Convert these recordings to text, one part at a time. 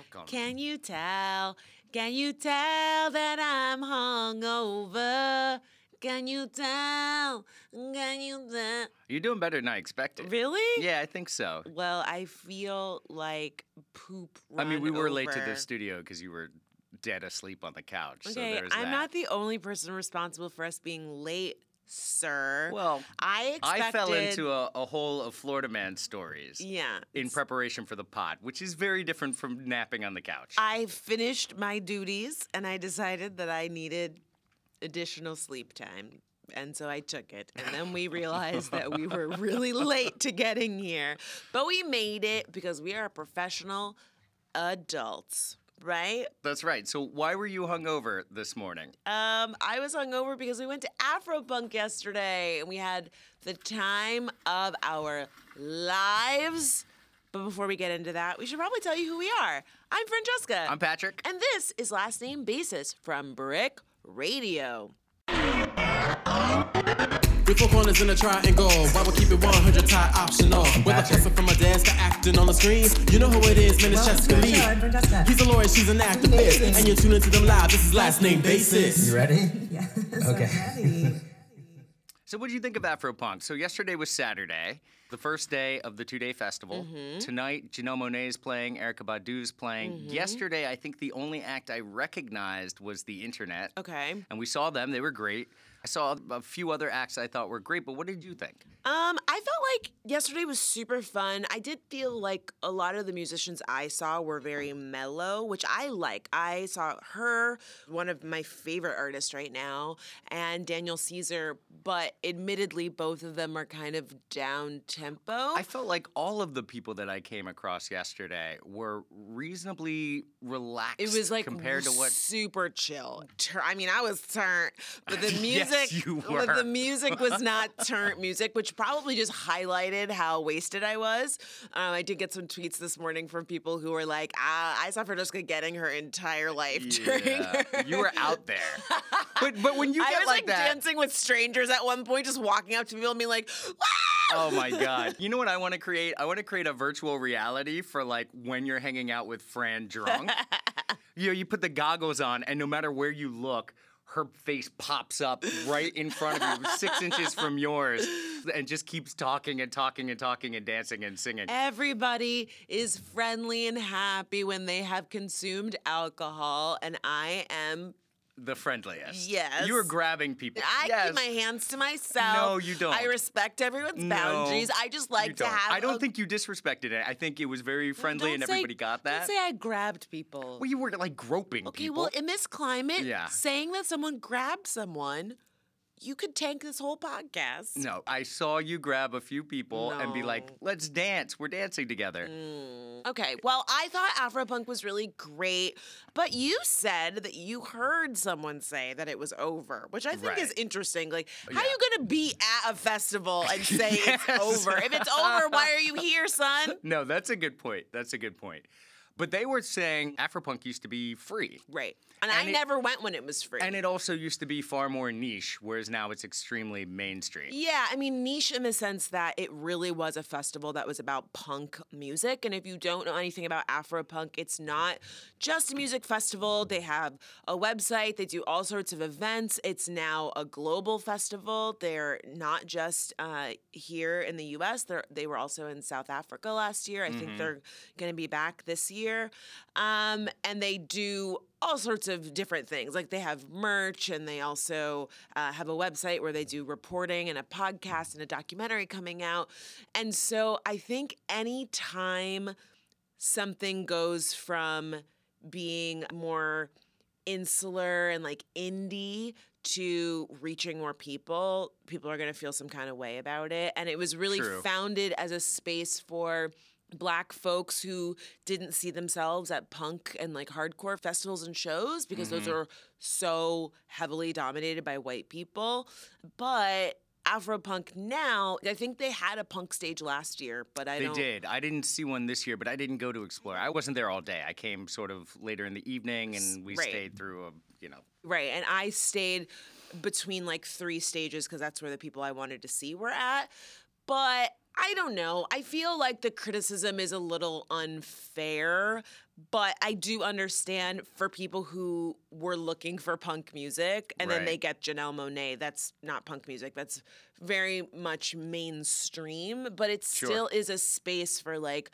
Welcome. Can you tell? Can you tell that I'm hungover? Can you tell? Can you tell? You're doing better than I expected. Really? Yeah, I think so. Well, I feel like poop. I mean, we were late to the studio because you were dead asleep on the couch. so Okay, there's I'm that. not the only person responsible for us being late, sir. Well, I expected. I fell into a, a hole of Florida man stories Yeah. in preparation for the pod, which is very different from napping on the couch. I finished my duties and I decided that I needed additional sleep time. And so I took it. And then we realized that we were really late to getting here. But we made it because we are professional adults, right? That's right. So why were you hungover this morning? Um, I was hungover because we went to Afropunk yesterday and we had the time of our lives. But before we get into that, we should probably tell you who we are. I'm Francesca. I'm Patrick. And this is Last Name Basis from Brick Radio. With four corners in a triangle, why we keep it 100 tie optional? With a hustle from a desk to acting on the screen, you know who it is, man, it's Well, Jessica it's Lee. Joe, I'm Francesca. He's a lawyer, she's an activist, and you're tuning to them live. This is last name basis. You ready? Yes. Okay. I'm ready. So what did you think of Afropunk? So yesterday was Saturday, the first day of the two-day festival. Mm-hmm. Tonight, Janelle Monáe is playing, Erykah Badu's playing. Mm-hmm. Yesterday, I think the only act I recognized was the internet. Okay. And we saw them, they were great. I saw a few other acts I thought were great, but what did you think? Um, I felt like yesterday was super fun. I did feel like a lot of the musicians I saw were very mellow, which I like. I saw H.E.R., one of my favorite artists right now, and Daniel Caesar, but admittedly, both of them are kind of down tempo. I felt like all of the people that I came across yesterday were reasonably relaxed. it was like compared to what super chill. I mean, I was turned, but the Yes, music, you but were. the music was not turnt music, which probably just highlighted how wasted I was. Um, I did get some tweets this morning from people who were like, ah, "I saw Francesca getting her entire life during Yeah, her." you were out there. But but when you I was like, like, that, dancing with strangers at one point, just walking up to people and being like! Oh my god. You know what I want to create? I want to create a virtual reality for like when you're hanging out with Fran drunk. you know, you put the goggles on and no matter where you look, her face pops up right in front of you, six inches from yours, and just keeps talking and talking and talking and dancing and singing. Everybody is friendly and happy when they have consumed alcohol, and I am The friendliest. Yes. You were grabbing people. I yes. keep my hands to myself. No, you don't. I respect everyone's No, boundaries. I just like to have. I don't a- think you disrespected it. I think it was very friendly Don't and say- everybody got that. Don't say I grabbed people. well, you were like groping people. okay, people. well, in this climate, Yeah. saying that someone grabbed someone, you could tank this whole podcast. No, I saw you grab a few people and be like, let's dance. We're dancing together. Mm. Okay, well, I thought Afropunk was really great, but you said that you heard someone say that it was over, which I think is interesting. Like, how Yeah. you gonna be at a festival and say Yes. it's over? If it's over, why are you here, son? No, that's a good point. That's a good point. But they were saying Afropunk used to be free. Right. And, And I it- never went when it was free. And it also used to be far more niche, whereas now it's extremely mainstream. Yeah, I mean, niche in the sense that it really was a festival that was about punk music. And if you don't know anything about Afropunk, it's not just a music festival. They have a website, they do all sorts of events. It's now a global festival. They're not just uh, here in the US, They're, they were also in South Africa last year. I think they're going to be back this year. Um, and they do all sorts of different things. Like they have merch and they also uh, have a website where they do reporting and a podcast and a documentary coming out. And so I think anytime something goes from being more insular and like indie to reaching more people, people are going to feel some kind of way about it. And it was really True. founded as a space for black folks who didn't see themselves at punk and like hardcore festivals and shows because those mm-hmm. are so heavily dominated by white people. But Afropunk now, I think they had a punk stage last year, but I They don't. did. I didn't see one this year, but I didn't go to explore. I wasn't there all day. I came sort of later in the evening, and we Right. stayed through a, you know, Right. And I stayed between like three stages because that's where the people I wanted to see were at. But I don't know. I feel like the criticism is a little unfair, but I do understand for people who were looking for punk music and then they get Janelle Monáe. That's not punk music. That's very much mainstream, but it Sure. still is a space for like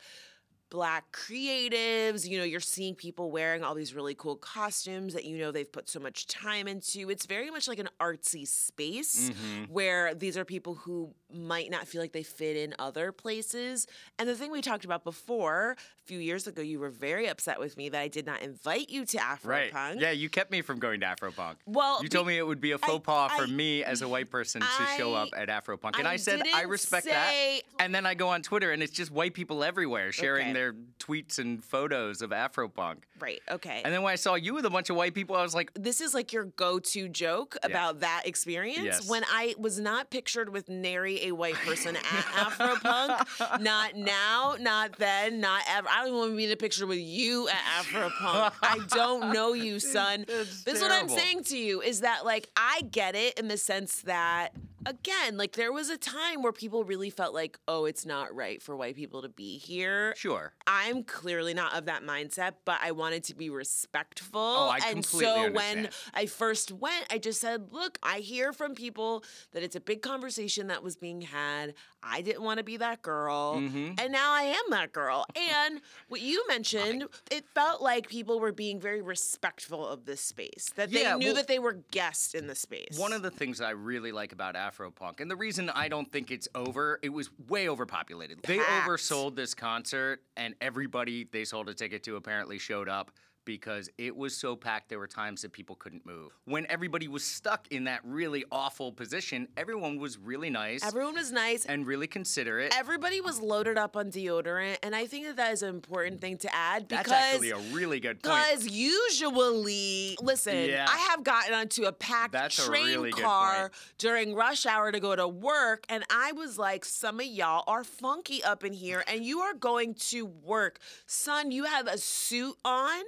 black creatives. You know, you're seeing people wearing all these really cool costumes that you know they've put so much time into. It's very much like an artsy space Mm-hmm. where these are people who might not feel like they fit in other places. And the thing we talked about before, a few years ago, you were very upset with me that I did not invite you to Afropunk. Right. Yeah, you kept me from going to Afropunk. Well, you told me it would be a faux I- pas for I- me as a white person to show up at Afropunk. And I, I said, I respect say- that. And then I go on Twitter and it's just white people everywhere sharing Okay. Their tweets and photos of Afropunk. Right. Okay. And then when I saw you with a bunch of white people, I was like, this is like your go-to joke about that experience Yes. when I was not pictured with nary a white person at Afropunk. not now, not then, not ever. I don't even want to be in a picture with you at Afropunk. I don't know you, son. That's this is what I'm saying to you is that like I get it in the sense that again, like there was a time where people really felt like, oh, it's not right for white people to be here. sure. I'm clearly not of that mindset, but I wanted to be respectful. Oh, I and completely so when. I first went, I just said, look, I hear from people that it's a big conversation that was being had. I didn't want to be that girl. Mm-hmm. And now I am that girl. And what you mentioned, it felt like people were being very respectful of this space, that they Yeah, knew well- that they were guests in the space. One of the things that I really like about Afropunk, and the reason I don't think it's over, it was way overpopulated. They Packed. oversold this concert, and everybody they sold a ticket to apparently showed up because it was so packed there were times that people couldn't move. When everybody was stuck in that really awful position, everyone was really nice Everyone was nice. and really considerate. Everybody was loaded up on deodorant, and I think that that is an important thing to add because That's actually a really good point. Because usually, listen, Yeah. I have gotten onto a packed That's a train really car during rush hour to go to work, and I was like, some of y'all are funky up in here, and you are going to work. Son, you have a suit on,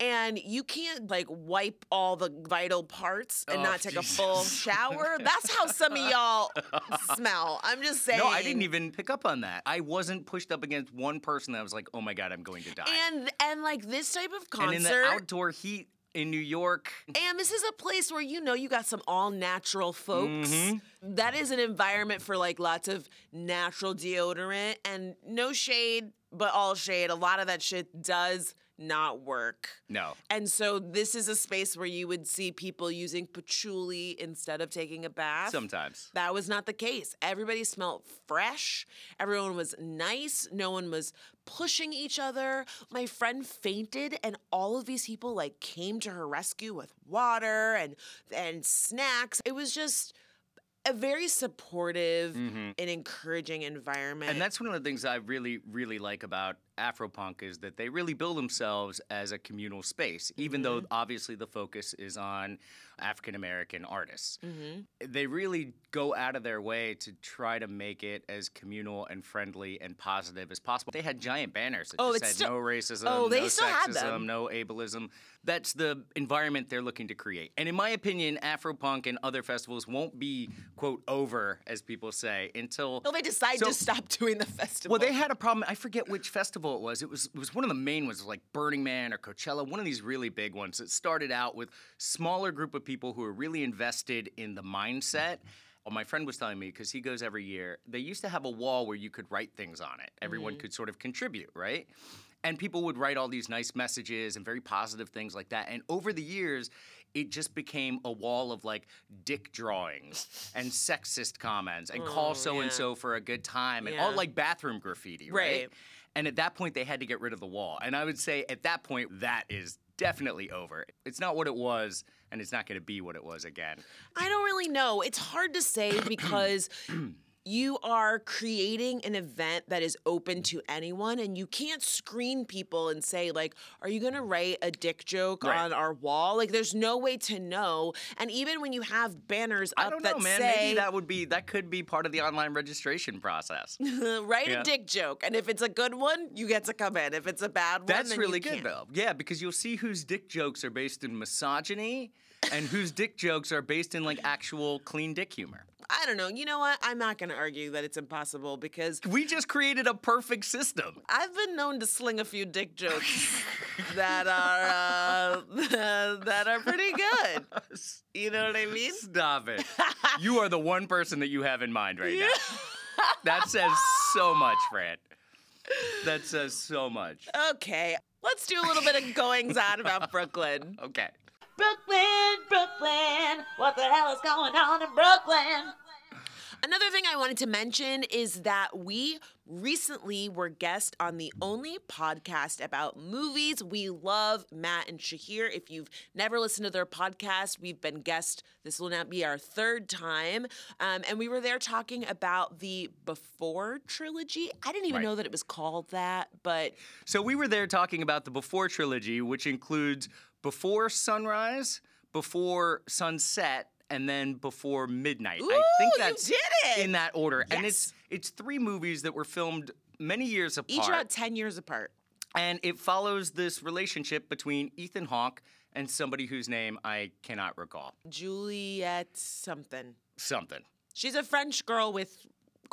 and you can't like wipe all the vital parts and Oh, not take a full shower. That's how some of y'all smell. I'm just saying. no, I didn't even pick up on that. I wasn't pushed up against one person that was like, "Oh my god, I'm going to die." And and like this type of concert And in the outdoor heat in New York, And this is a place where you know you got some all natural folks. Mm-hmm. That is an environment for like lots of natural deodorant and no shade, but all shade. A lot of that shit does not work. no. And so this is a space where you would see people using patchouli instead of taking a bath. Sometimes. That was not the case. Everybody smelled fresh. Everyone was nice. No one was pushing each other. My friend fainted and all of these people like came to her rescue with water and and snacks. It was just a very supportive and encouraging environment. Mm-hmm. And that's one of the things I really, really like about Afropunk is that they really build themselves as a communal space, even though mm-hmm. obviously the focus is on African American artists. Mm-hmm. They really go out of their way to try to make it as communal and friendly and positive as possible. They had giant banners that Oh, said still- no racism, Oh, they no sexism, no ableism. That's the environment they're looking to create. And in my opinion, Afropunk and other festivals won't be, quote, over, as people say, until. Till they decide So- to stop doing the festival. Well, they had a problem. I forget which festival it was. It was it was one of the main ones, like Burning Man or Coachella, one of these really big ones. It started out with smaller group of people who were really invested in the mindset. Well, my friend was telling me because he goes every year. They used to have a wall where you could write things on it. Everyone mm-hmm. could sort of contribute, right? And people would write all these nice messages and very positive things like that. And over the years, it just became a wall of like dick drawings and sexist comments and call oh, so and so for a good time and all like bathroom graffiti, right? Right. And at that point, they had to get rid of the wall. And I would say at that point, that is definitely over. It's not what it was, and it's not going to be what it was again. I don't really know. It's hard to say because you are creating an event that is open to anyone and you can't screen people and say like are you going to write a dick joke Right. on our wall like there's no way to know and even when you have banners up I don't that know, man. say Maybe that would be that could be part of the online registration process. write Yeah. a dick joke and if it's a good one you get to come in if it's a bad one That's then really good can't. though. Yeah, because you'll see whose dick jokes are based in misogyny and whose dick jokes are based in like actual clean dick humor. I don't know. You know what? I'm not going to argue that it's impossible because We just created a perfect system. I've been known to sling a few dick jokes that are uh, that are pretty good. You know what I mean? Stop it. you are the one person that you have in mind right now. That says so much, Fran. That says so much. Okay, let's do a little bit of goings on about Brooklyn. Okay. Brooklyn, Brooklyn, what the hell is going on in Brooklyn? Another thing I wanted to mention is that we recently were guests on the only podcast about movies we love, Matt and Shahir. If you've never listened to their podcast, we've been guests. This will now be our third time. Um, and we were there talking about the Before trilogy. I didn't even Right. know that it was called that, but So we were there talking about the Before trilogy, which includes Before Sunrise, Before Sunset, and then Before Midnight. I think Ooh, you that's did it! in that order. And it's it's three movies that were filmed many years apart. each about 10 years apart. and it follows this relationship between Ethan Hawke and somebody whose name I cannot recall. Juliet something. Something. She's a French girl with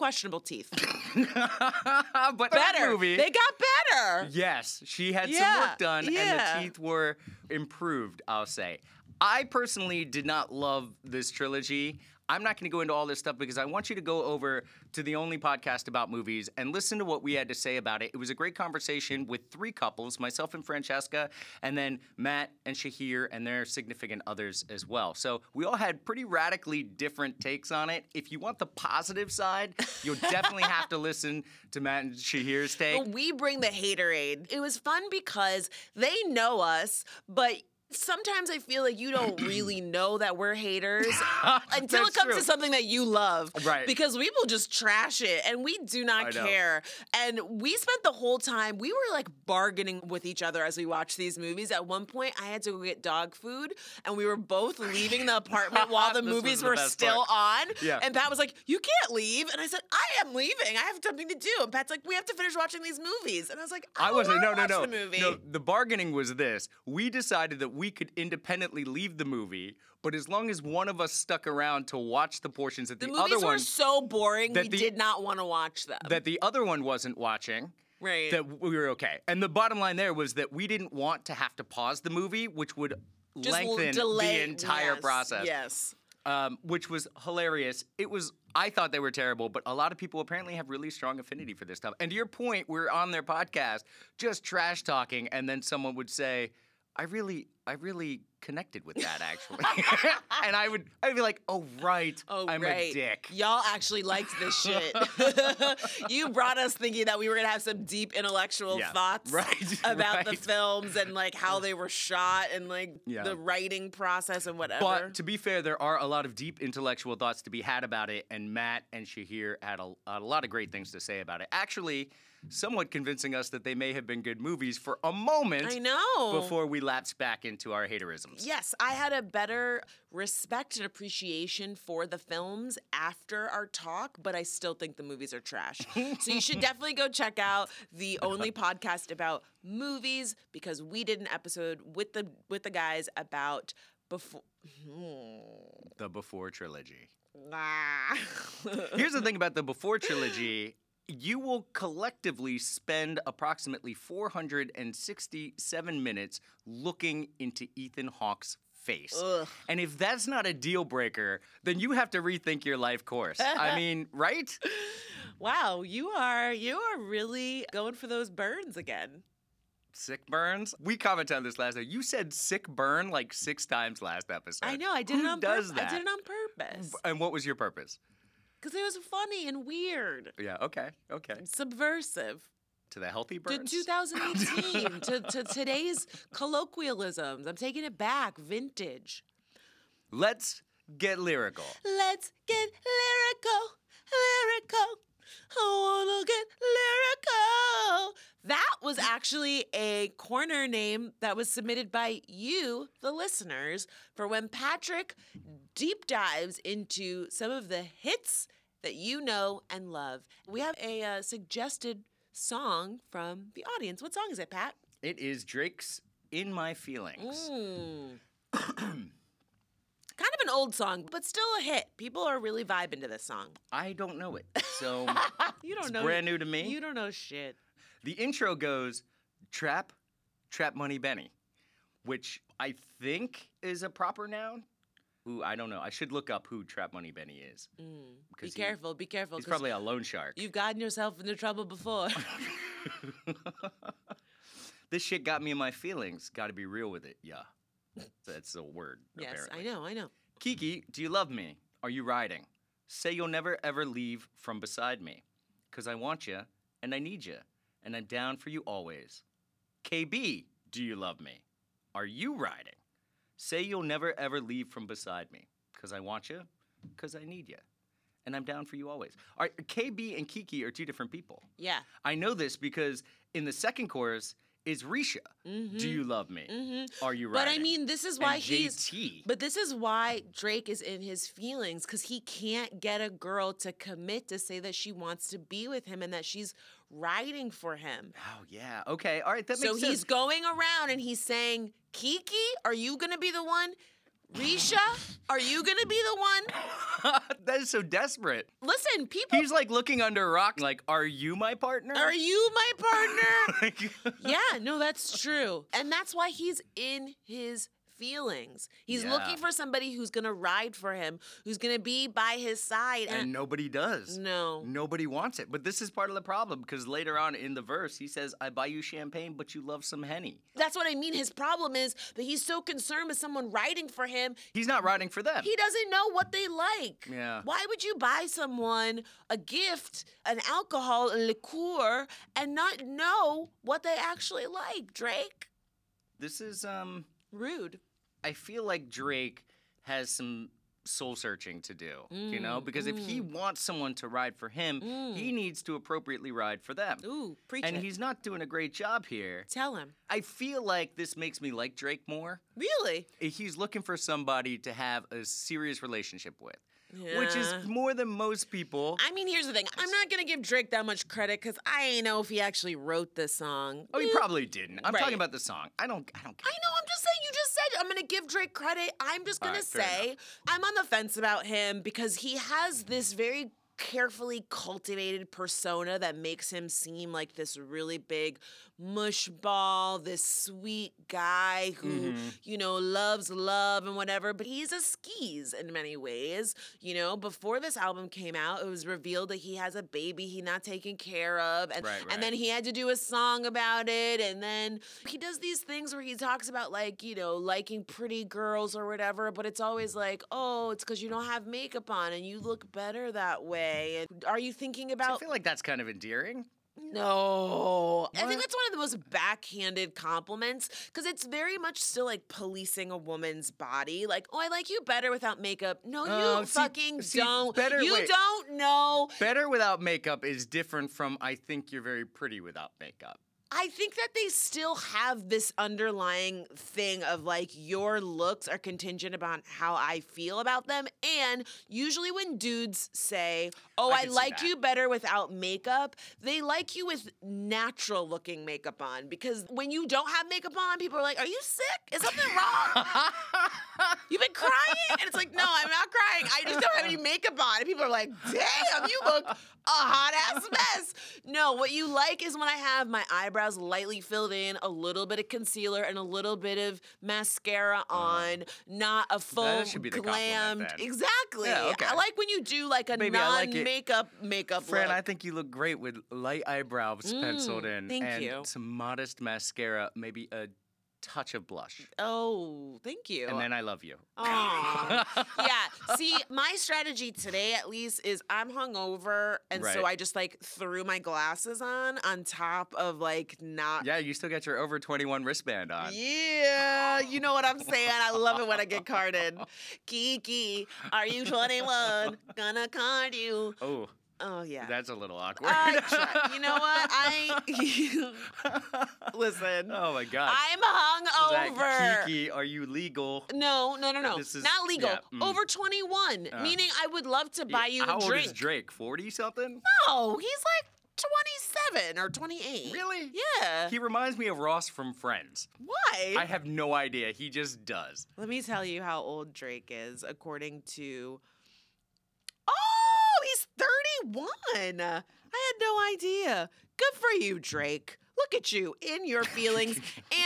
questionable teeth. but better. movie. They got better. Yes, she had some work done and the teeth were improved, I'll say. I personally did not love this trilogy. I'm not going to go into all this stuff because I want you to go over to the only podcast about movies and listen to what we had to say about it. It was a great conversation with three couples, myself and Francesca, and then Matt and Shahir and their significant others as well. So we all had pretty radically different takes on it. If you want the positive side, you'll definitely have to listen to Matt and Shahir's take. But we bring the haterade. It was fun because they know us, but sometimes I feel like you don't really know that we're haters until it comes true. to something that you love. Right. Because we will just trash it and we do not care. And we spent the whole time, we were like bargaining with each other as we watched these movies. At one point, I had to go get dog food and we were both leaving the apartment while the movies the were still on. Yeah. And Pat was like, You can't leave. And I said, I am leaving. I have something to do. And Pat's like, We have to finish watching these movies. And I was like, I, I wasn't. No, no, no. The. No, the bargaining was this. We decided that we could independently leave the movie, but as long as one of us stuck around to watch the portions that the, the other movies were so boring, that we the- did not want to watch them. that the other one wasn't watching. right. That we were okay. And the bottom line there was that we didn't want to have to pause the movie, which would Just lengthen delay the entire yes, process. Yes. um, which was hilarious. It was. I thought they were terrible, but a lot of people apparently have really strong affinity for this stuff. And to your point, we're on their podcast just trash talking, and then someone would say, "I really, I really connected with that actually," and I would, I'd be like, "Oh right, Oh, I'm right. a dick." Y'all actually liked this shit. you brought us thinking that we were gonna have some deep intellectual Yeah, thoughts right, about the films and like how they were shot and like Yeah. the writing process and whatever. But to be fair, there are a lot of deep intellectual thoughts to be had about it, and Matt and Shahir had a, a lot of great things to say about it. Actually, somewhat convincing us that they may have been good movies for a moment. I know. before we lapse back into our haterisms. Yes, I had a better respect and appreciation for the films after our talk, but I still think the movies are trash. so you should definitely go check out the only podcast about movies because we did an episode with the with the guys about before hmm. The Before trilogy. Nah. Here's the thing about the Before trilogy. You will collectively spend approximately 467 minutes looking into Ethan Hawke's face. Ugh. And if that's not a deal breaker, then you have to rethink your life course. I mean, right? wow, you are you are really going for those burns again. Sick burns. We commented on this last night. You said sick burn like six times last episode. I know, I did Who it on does purpose. that? I did it on purpose. And what was your purpose? Because it was funny and weird. Yeah, okay, okay. Subversive. To the healthy to 2018 to, to today's colloquialisms. I'm taking it back, vintage. Let's get lyrical. Let's get lyrical, lyrical. I wanna get lyrical. That was actually a corner name that was submitted by you, the listeners, for when Patrick deep dives into some of the hits that you know and love. We have a uh, suggested song from the audience. What song is it, Pat? It is Drake's In My Feelings. Mm. Kind of an old song, but still a hit. People are really vibing to this song. I don't know it. So You don't it's know. brand new to me. You don't know shit. The intro goes Trap, Trap Money Benny, which I think is a proper noun. Who I don't know. I should look up who Trap Money Benny is. Mm. Be he- careful. be careful. He's probably a loan shark. You've gotten yourself into trouble before. this shit got me in my feelings. Got to be real with it. Yeah. That's a word. yes, apparently. I know. I know. Kiki, do you love me? Are you riding? Say you'll never ever leave from beside me. Cause I want you and I need you and I'm down for you always. KB, do you love me? Are you riding? Say you'll never ever leave from beside me. Cause I want you, cause I need you. And I'm down for you always. All right, KB and Kiki are two different people. Yeah. I know this because in the second chorus is Risha. Do you love me? Are you Mm-hmm. But? I mean, this is And why he's. JT. But this is why Drake is in his feelings because he can't get a girl to commit to say that she wants to be with him and that she's riding for him. Oh yeah. Okay. All right. That makes So makes he's going around and he's saying, Kiki, are you going to be the one? Risha, are you going to be the one? that is so desperate. Listen, people, He's like looking under a rock. Like, are you my partner? are you my partner? Yeah, no, that's true. And that's why he's in his feelings. He's Yeah. looking for somebody who's going to ride for him, who's going to be by his side. and nobody does. no. Nobody wants it. But this is part of the problem because later on in the verse, he says, I buy you champagne, but you love some Henny. That's what I mean. His problem is that he's so concerned with someone riding for him, He's not riding for them. he doesn't know what they like. Yeah. Why would you buy someone a gift, an alcohol, a liqueur, and not know what they actually like, Drake? this is, um, Rude. I feel like Drake has some soul searching to do, you know? Mm, because if he mm. wants someone to ride for him, he mm. needs to appropriately ride for them. Ooh, preach and it. he's not doing a great job here. Tell him. I feel like this makes me like Drake more. Really? He's looking for somebody to have a serious relationship with, which is more than most people. I mean, here's the thing. I'm not gonna give Drake that much credit because I ain't know if he actually wrote this song. oh, he Eh, probably didn't. I'm Right. talking about the song. I don't. I don't. Care. I know. I'm just saying. You just said I'm gonna give Drake credit. I'm just gonna right, say I'm on the fence about him because he has this very carefully cultivated persona that makes him seem like this really big mush ball, this sweet guy who, Mm-hmm. you know, loves love and whatever, but he's a skis in many ways. You know, before this album came out, it was revealed that he has a baby he not taken care of. And, Right, and then he had to do a song about it. And then he does these things where he talks about like, you know, liking pretty girls or whatever, but it's always like, oh, it's because you don't have makeup on and you look better that way. And are you thinking about. I feel like that's kind of endearing. No. I think that's one of the most backhanded compliments because it's very much still like policing a woman's body. Like, oh, I like you better without makeup. No, you Oh, see- fucking see, don't. better- you wait. don't know. Better without makeup is different from I think you're very pretty without makeup. I think that they still have this underlying thing of like your looks are contingent upon how I feel about them. And usually when dudes say, Oh, I I, like you better without makeup, they like you with natural looking makeup on. Because when you don't have makeup on, people are like, Are you sick? Is something wrong? You've been crying? And it's like, No, I'm not crying. I just don't have any makeup on. And people are like, Damn, you look a hot ass mess. No, what you like is when I have my eyebrows lightly filled in, a little bit of concealer, and a little bit of mascara mm. on, not a full should be the glammed. Exactly. Yeah, okay. I like when you do like a Baby, I like non-makeup makeup Fran, look. I think you look great with light eyebrows penciled mm, in thank and you. some modest mascara, maybe a touch of blush. oh, thank you. And then I love you. Aw. yeah. See, my strategy today, at least, is I'm hungover, and so I just like threw my glasses on on top of like not. Yeah, you still got your over 21 wristband on. Yeah, you know what I'm saying. I love it when I get carded. Kiki, are you 21? Gonna card you. Oh, Oh yeah. that's a little awkward. I you know what? I listen. oh my God. I'm hungover. Kiki, are you legal? No, no, no, no. This is- Not legal. yeah, mm. Over 21. Uh. meaning I would love to buy you How a old drink. is Drake? 40 something? No, he's like 27 or 28. Really? Yeah. He reminds me of Ross from Friends. Why? I have no idea. He just does. Let me tell you how old Drake is, according to. 31. I had no idea. Good for you, Drake. Look at you in your feelings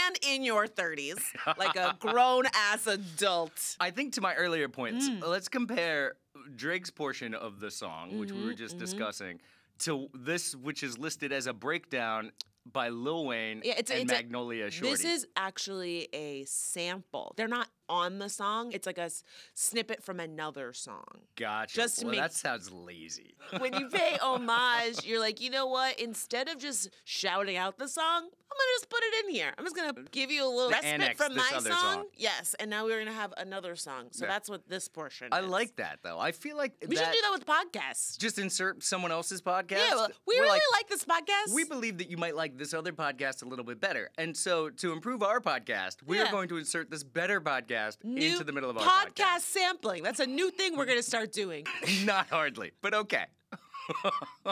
and in your 30s, like a grown ass adult. I think to my earlier points, Mm. let's compare Drake's portion of the song, which we were Mm-hmm, just discussing, to this, which is listed as a breakdown by Lil Wayne Yeah, it's- and it's a- Magnolia Shorty. This is actually a sample. They're not on the song, it's like a s- snippet from another song. gotcha. just to well, make- that sounds lazy. when you pay homage, you're like, you know what? Instead of just shouting out the song, I'm gonna just put it in here. I'm just gonna give you a little To respite from my song. song. Yes, and now we're gonna have another song. So Yeah. that's what this portion. I is. like that though. I feel like We should do that with podcasts. Just insert someone else's podcast. Yeah, well, we We're really like, like, this podcast. We believe that you might like this other podcast a little bit better. And so to improve our podcast, we are going to insert this better podcast new into the middle of our podcast sampling. That's a new thing we're gonna start doing. Not hardly, but okay.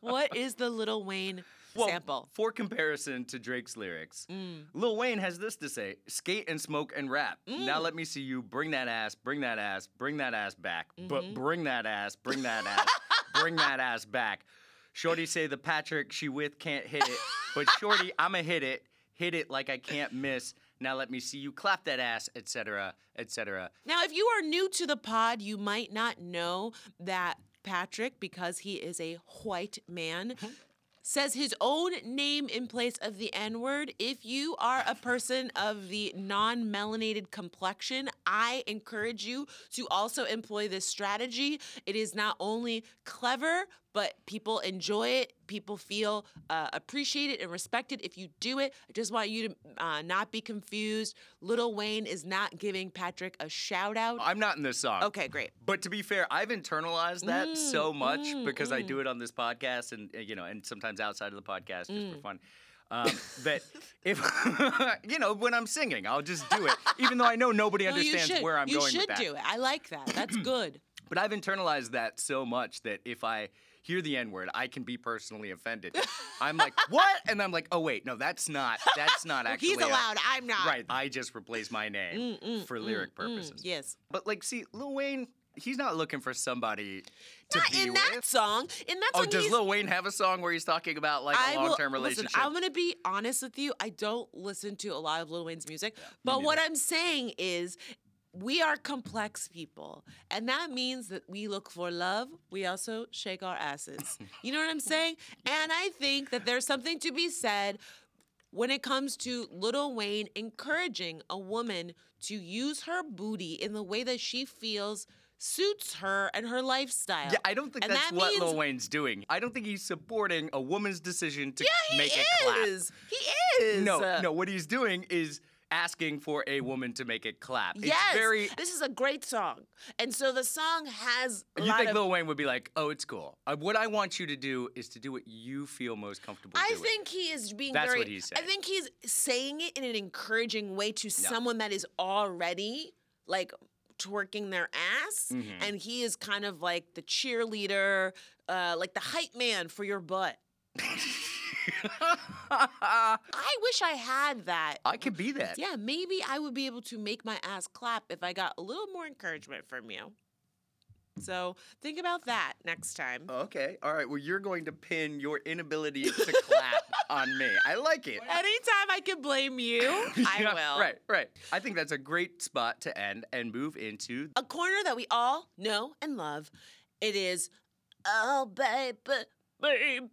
what is the Little Wayne Well, sample? For comparison to Drake's lyrics, Mm. Lil Wayne has this to say skate and smoke and rap. Now Mm. let me see you bring that ass, bring that ass, bring that ass back. Mm-hmm. But bring that ass, bring that ass, bring that ass back. Shorty say the Patrick she with can't hit it, but Shorty, I'ma hit it, hit it like I can't miss. Now let me see you clap that ass, etc., etc. Now, if you are new to the pod, you might not know that Patrick, because he is a white man, uh-huh. says his own name in place of the N word. If you are a person of the non melanated complexion, I encourage you to also employ this strategy. It is not only clever, but people enjoy it. People feel uh, appreciated and respected if you do it. I just want you to uh, not be confused. Little Wayne is not giving Patrick a shout out. I'm not in this song. Okay, great. But to be fair, I've internalized that Mm, so much because I do it on this podcast and uh, you know, and sometimes outside of the podcast just Mm. for fun. Um, that if you know when I'm singing, I'll just do it, even though I know nobody No, understands should. where I'm you going should with that. do it. I like that. That's good. But I've internalized that so much that if I hear the N word, I can be personally offended. I'm like, what? And I'm like, oh wait, no, that's not. That's not actually. He's allowed. I'm not. Right. I just replaced my name mm, mm, for mm, lyric purposes. Yes. But like, see, Lil Wayne, he's not looking for somebody to Not be in with. that song. In that Oh, does Lil Wayne have a song where he's talking about like a I will- long-term relationship? Listen, I'm gonna be honest with you. I don't listen to a lot of Lil Wayne's music, but what I'm saying is. We are complex people, and that means that we look for love. We also shake our asses. You know what I'm saying? And I think that there's something to be said when it comes to Little Wayne encouraging a woman to use her booty in the way that she feels suits her and her lifestyle. yeah, I don't think And that's that what means- Lil Wayne's doing. I don't think he's supporting a woman's decision to Yeah, he make it clap. is. He is. No, no, what he's doing is asking for a woman to make it clap. Yes, It's very this is a great song, and so the song has a you think of. Lil Wayne would be like, "Oh, it's cool. Uh, what I want you to do is to do what you feel most comfortable I doing." think he is being That's very. what he's saying. I think he's saying it in an encouraging way to someone that is already like twerking their ass, Mm-hmm. and he is kind of like the cheerleader, uh, like the hype man for your butt. I wish I had that. I could be that. Yeah, maybe I would be able to make my ass clap if I got a little more encouragement from you. So think about that next time. Okay. All right. Well, you're going to pin your inability to clap on me. I like it. Anytime I can blame you, I will. Right, right. I think that's a great spot to end and move into. A corner that we all know and love. It is, oh, baby, baby.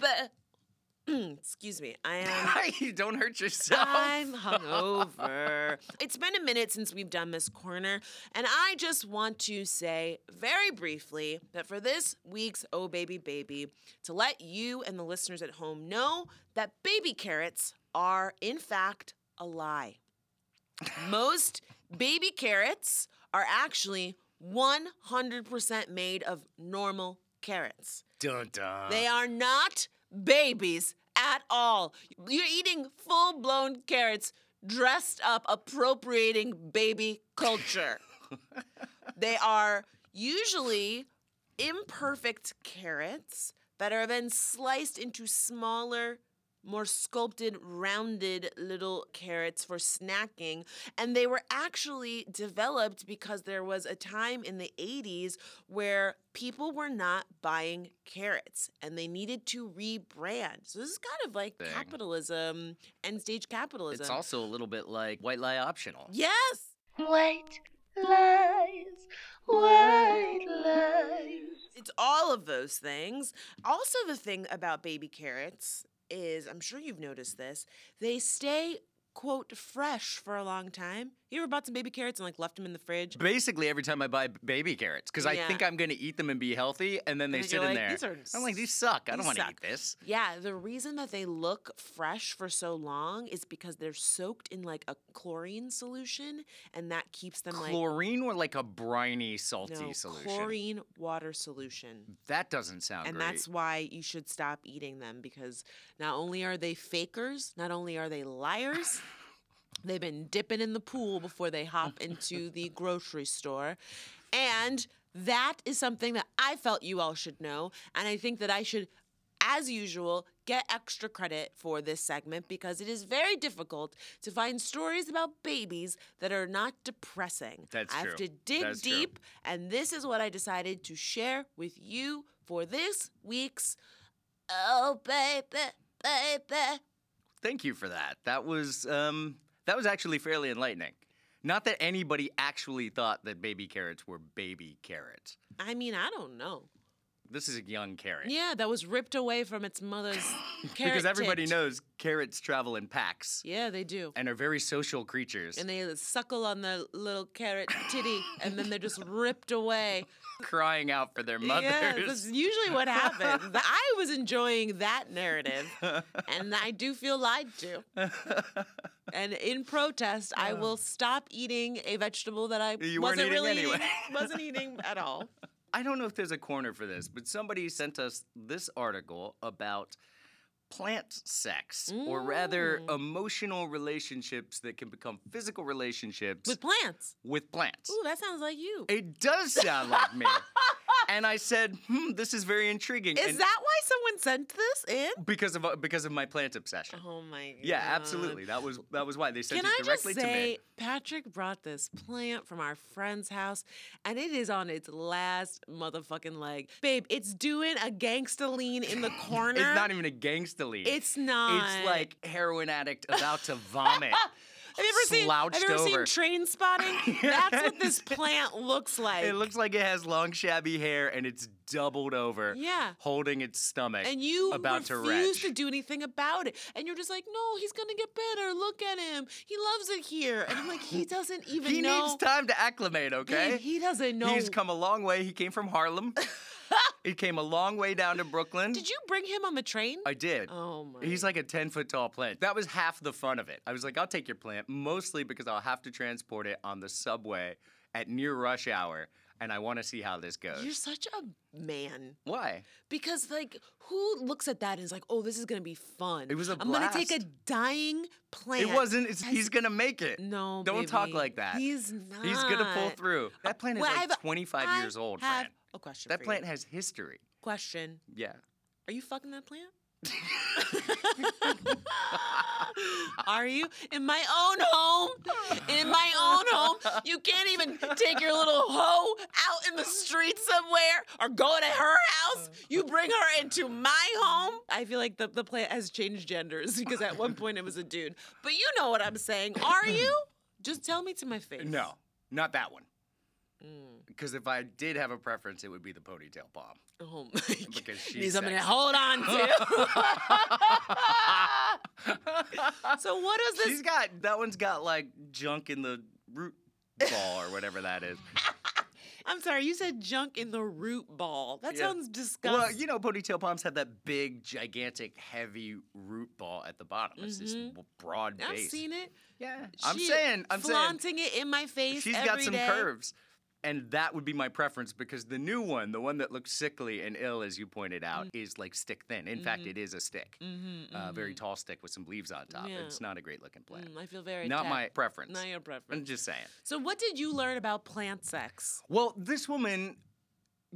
Mm, excuse me. I am. Don't hurt yourself. I'm hungover. it's been a minute since we've done this corner, and I just want to say very briefly that for this week's Oh Baby Baby, to let you and the listeners at home know that baby carrots are, in fact, a lie. Most baby carrots are actually 100% made of normal carrots. Dun dun. They are not babies at all. You're eating full blown carrots dressed up, appropriating baby culture. they are usually imperfect carrots that are then sliced into smaller, more sculpted, rounded little carrots for snacking. And they were actually developed because there was a time in the 80s where people were not buying carrots and they needed to rebrand. So this is kind of like Thing. capitalism, end stage capitalism. It's also a little bit like white lie optional. Yes. White lies, white lies. It's all of those things. Also, the thing about baby carrots is I'm sure you've noticed this, they stay, quote, fresh for a long time. You ever bought some baby carrots and like left them in the fridge? Basically, every time I buy baby carrots, because I Yeah. think I'm going to eat them and be healthy, and then they And sit you're in like, there. "These are I'm like, these suck. I don't these want to suck." eat this. Yeah, the reason that they look fresh for so long is because they're soaked in like a chlorine solution, and that keeps them like Chlorine or like a briny, salty no, solution? chlorine water solution. That doesn't sound good. and great. that's why you should stop eating them because not only are they fakers, not only are they liars, they've been dipping in the pool before they hop into the grocery store. And that is something that I felt you all should know. And I think that I should, as usual, get extra credit for this segment because it is very difficult to find stories about babies that are not depressing. That's I true. have to dig That's true. deep, and this is what I decided to share with you for this week's Oh Baby, Baby. Thank you for that. That was um, that was actually fairly enlightening. Not that anybody actually thought that baby carrots were baby carrots. I mean, I don't know. This is a young carrot. Yeah, that was ripped away from its mother's carrot. because everybody knows carrots travel in packs Yeah, they do. and are very social creatures. And they suckle on the little carrot titty, and then they're just ripped away. crying out for their mothers. Yeah, that's usually what happens. I was enjoying that narrative, and I do feel lied to. And in protest, I oh. will stop eating a vegetable that I You wasn't eating really anyway. eating, wasn't eating at all. I don't know if there's a corner for this, but somebody sent us this article about plant sex, or rather, Mm. emotional relationships that can become physical relationships With plants. with plants. Ooh, that sounds like you. It does sound like me. And I said, "Hmm, this is very intriguing." Is and that why someone sent this in? because of uh, because of my plant obsession? Oh my god. Yeah, absolutely. That was that was why they sent Can it I just directly to say, me. Patrick brought this plant from our friend's house, and it is on its last motherfucking leg. Babe, it's doing a gangsta lean in the corner. It's not even a gangsta lead. It's not. It's like heroin addict about to vomit. Have you ever seen? Have you ever over. seen Trainspotting? That's what this plant looks like. It looks like it has long, shabby hair and it's doubled over. Yeah. Holding its stomach. and you about to refuse retch. to do anything about it. And you're just like, no, he's gonna get better. Look at him. He loves it here. And I'm like, he doesn't even He know. needs time to acclimate, okay? Babe, he doesn't know. He's come a long way. He came from Harlem. he came a long way down to Brooklyn. Did you bring him on the train? I did. Oh my. He's like a 10 foot tall plant. That was half the fun of it. I was like, I'll take your plant, mostly because I'll have to transport it on the subway at near rush hour, and I want to see how this goes. You're such a man. Why? Because like who looks at that and is like, oh, this is gonna be fun. It was a I'm gonna take a dying plant. It wasn't. It's, he's gonna make it. No, Don't talk like that. He's not. He's gonna pull through. That uh, plant is Well, like I've- 25 I years old, have. A question. That plant You. has history. Question: Yeah. Are you fucking that plant? Are you in my own home? In my own home, you can't even take your little hoe out in the street somewhere or go to her house. You bring her into my home. I feel like the, the plant has changed genders because at one point it was a dude. But you know what I'm saying. Are you? Just tell me to my face. No, not that one. Mm. Because if I did have a preference, it would be the ponytail palm. Oh my God. Because she's Need something to hold on to. so what is this? She's got that one's got like junk in the root ball or whatever that is. I'm sorry, you said junk in the root ball. That Yeah. sounds disgusting. Well, you know, ponytail palms have that big, gigantic, heavy root ball at the bottom. It's this Mhm. w- broad I've seen it. Yeah, I'm She saying, I'm saying, flaunting it in my face. she's got some day. curves, and that would be my preference because the new one, the one that looks sickly and ill, as you pointed out, Mm. is like stick thin. In fact, it is a stick, Mm-hmm, a very tall stick with some leaves on top. Yeah. It's not a great looking plant. I feel very Not attacked. my preference. Not your preference. I'm just saying. So, what did you learn about plant sex? Well, this woman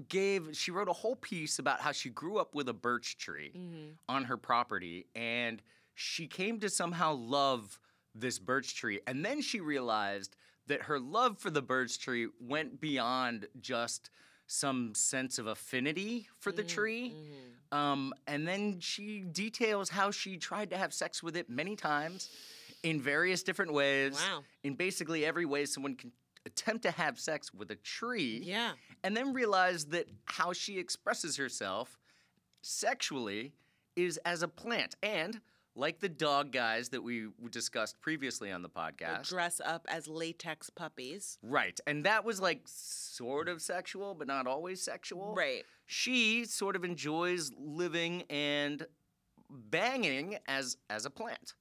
gave she wrote a whole piece about how she grew up with a birch tree Mm-hmm. on her property and she came to somehow love this birch tree and then she realized that her love for the birch tree went beyond just some sense of affinity for Mm-hmm. the tree um, and then she details how she tried to have sex with it many times in various different ways Wow. in basically every way someone can attempt to have sex with a tree Yeah. and then realize that how she expresses herself sexually is as a plant. And like the dog guys that we discussed previously on the podcast. dress up as latex puppies. right. And that was like sort of sexual, but not always sexual. Right. She sort of enjoys living and banging as as a plant.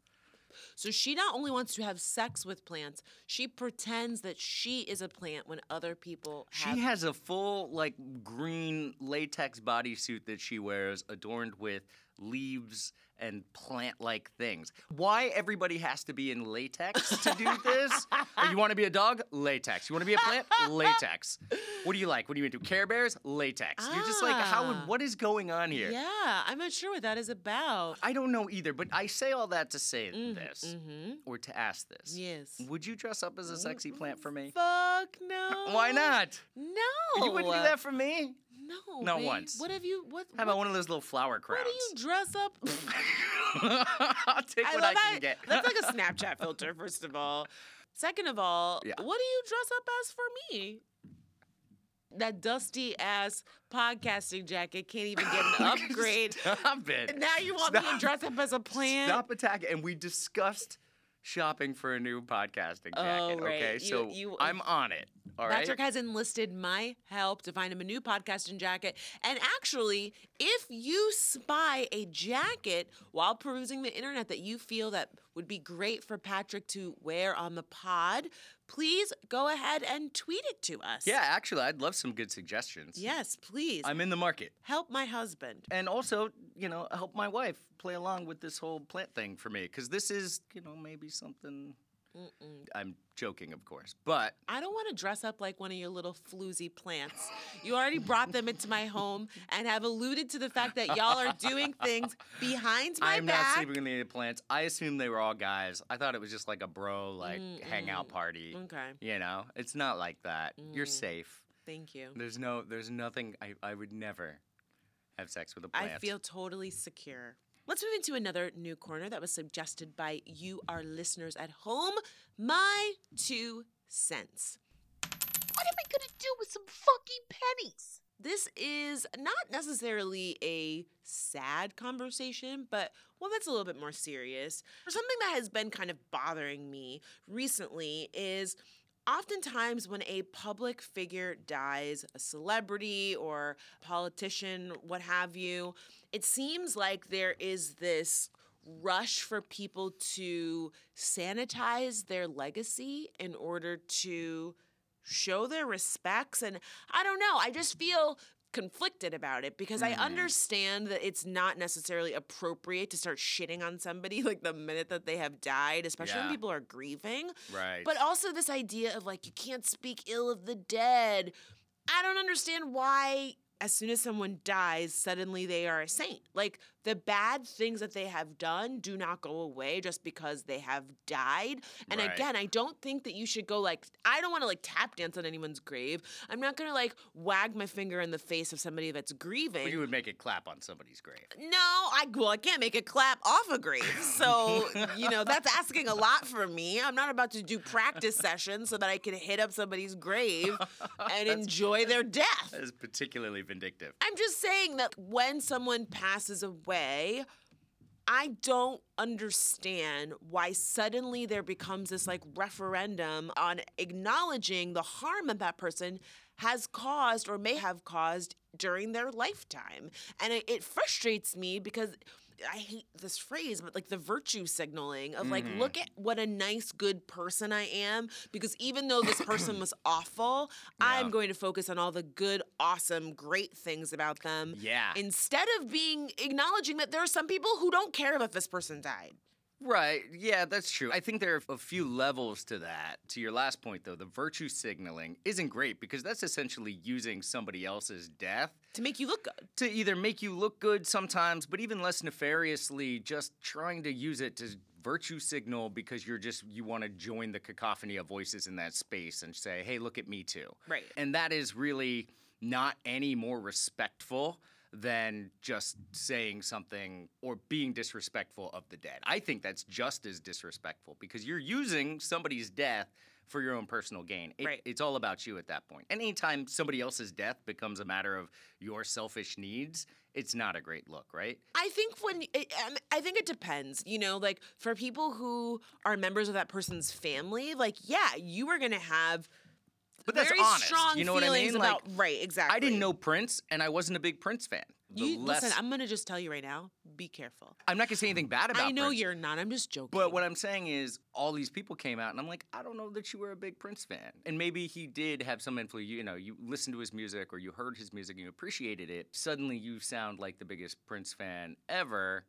So she not only wants to have sex with plants, she pretends that she is a plant when other people have. She has a full like green latex bodysuit that she wears adorned with leaves and plant-like things. Why everybody has to be in latex to do this? You want to be a dog? Latex. You want to be a plant? Latex. What do you like? What do you into? Care Bears? Latex. You're just like, how? Ah. What is going on here? yeah, I'm not sure what that is about. I don't know either, but I say all that to say this Mm-hmm. or to ask this. Yes. Would you dress up as a sexy plant for me? Fuck no. Why not? No. You wouldn't do that for me? No. Not babe. once. What have you? What? How what, about one of those little flower crowns? What do you dress up? I'll take I what I can that. get. That's like a Snapchat filter, first of all. Second of all, Yeah. what do you dress up as for me? That dusty ass podcasting jacket can't even get an upgrade. Stop it. And now you want me to dress up as a plant? Stop attacking. And we discussed shopping for a new podcasting jacket. Oh, right. Okay, You- so you- I'm on it. All right. Patrick has enlisted my help to find him a new podcasting jacket. And actually, if you spy a jacket while perusing the internet that you feel that would be great for Patrick to wear on the pod, please go ahead and tweet it to us. yeah, actually, I'd love some good suggestions. Yes, please. I'm in the market. Help my husband. And also, you know, help my wife play along with this whole plant thing for me. Because this is, you know, maybe something. I'm joking, of course. But I don't want to dress up like one of your little floozy plants. You already brought them into my home and have alluded to the fact that y'all are doing things behind my back. I'm back. not sleeping with any plants. I assumed they were all guys. I thought it was just like a bro, like hangout party. Okay. You know, it's not like that. You're Mm. safe. Thank you. There's no, there's nothing. I, I would never have sex with a plant. I feel totally secure. Let's move into another new corner that was suggested by you, our listeners at home. My two cents. What am I gonna do with some fucking pennies? This is not necessarily a sad conversation, but one that's a little bit more serious. Something that has been kind of bothering me recently is oftentimes when a public figure dies, a celebrity or politician, what have you, it seems like there is this rush for people to sanitize their legacy in order to show their respects. And I don't know, I just feel conflicted about it because I mm-hmm. understand that it's not necessarily appropriate to start shitting on somebody like the minute that they have died, especially when people are grieving. right. But also this idea of like you can't speak ill of the dead. I don't understand why as soon as someone dies, suddenly they are a saint. Like the bad things that they have done do not go away just because they have died. And Right. again, I don't think that you should go like I don't want to like tap dance on anyone's grave. I'm not gonna like wag my finger in the face of somebody that's grieving. But you would make it clap on somebody's grave. No, I well, I can't make a clap off a grave. So, you know, that's asking a lot from me. I'm not about to do practice sessions so that I can hit up somebody's grave and enjoy their death. That is particularly vindictive. I'm just saying that when someone passes away, I don't understand why suddenly there becomes this like referendum on acknowledging the harm that that person has caused or may have caused during their lifetime. And it, it frustrates me because I hate this phrase, but like the virtue signaling of like, mm-hmm. look at what a nice, good person I am. Because even though this person was awful, I'm going to focus on all the good, awesome, great things about them. Yeah. Instead of being acknowledging that there are some people who don't care if this person died. Right. Yeah, that's true. I think there are a few levels to that. To your last point, though, the virtue signaling isn't great because that's essentially using somebody else's death To make you look good. to either make you look good sometimes, but even less nefariously, just trying to use it to virtue signal because you're just you want to join the cacophony of voices in that space and say, "Hey, look at me too." Right. And that is really not any more respectful than just saying something or being disrespectful of the dead. I think that's just as disrespectful because you're using somebody's death for your own personal gain. It- Right. It's all about you at that point. Anytime somebody else's death becomes a matter of your selfish needs, it's not a great look, right? I think when it, um, I think it depends, you know, like for people who are members of that person's family, like yeah, you are gonna have But that's very honest, strong you know what I mean? about Like, right, exactly. I didn't know Prince, and I wasn't a big Prince fan. The You less- listen. I'm gonna just tell you right now. Be careful. I'm not gonna say anything bad about. I know Prince, you're not. I'm just joking. But what I'm saying is, all these people came out, and I'm like, I don't know that you were a big Prince fan. And maybe he did have some influence. You know, you listened to his music or you heard his music and you appreciated it. Suddenly, you sound like the biggest Prince fan ever.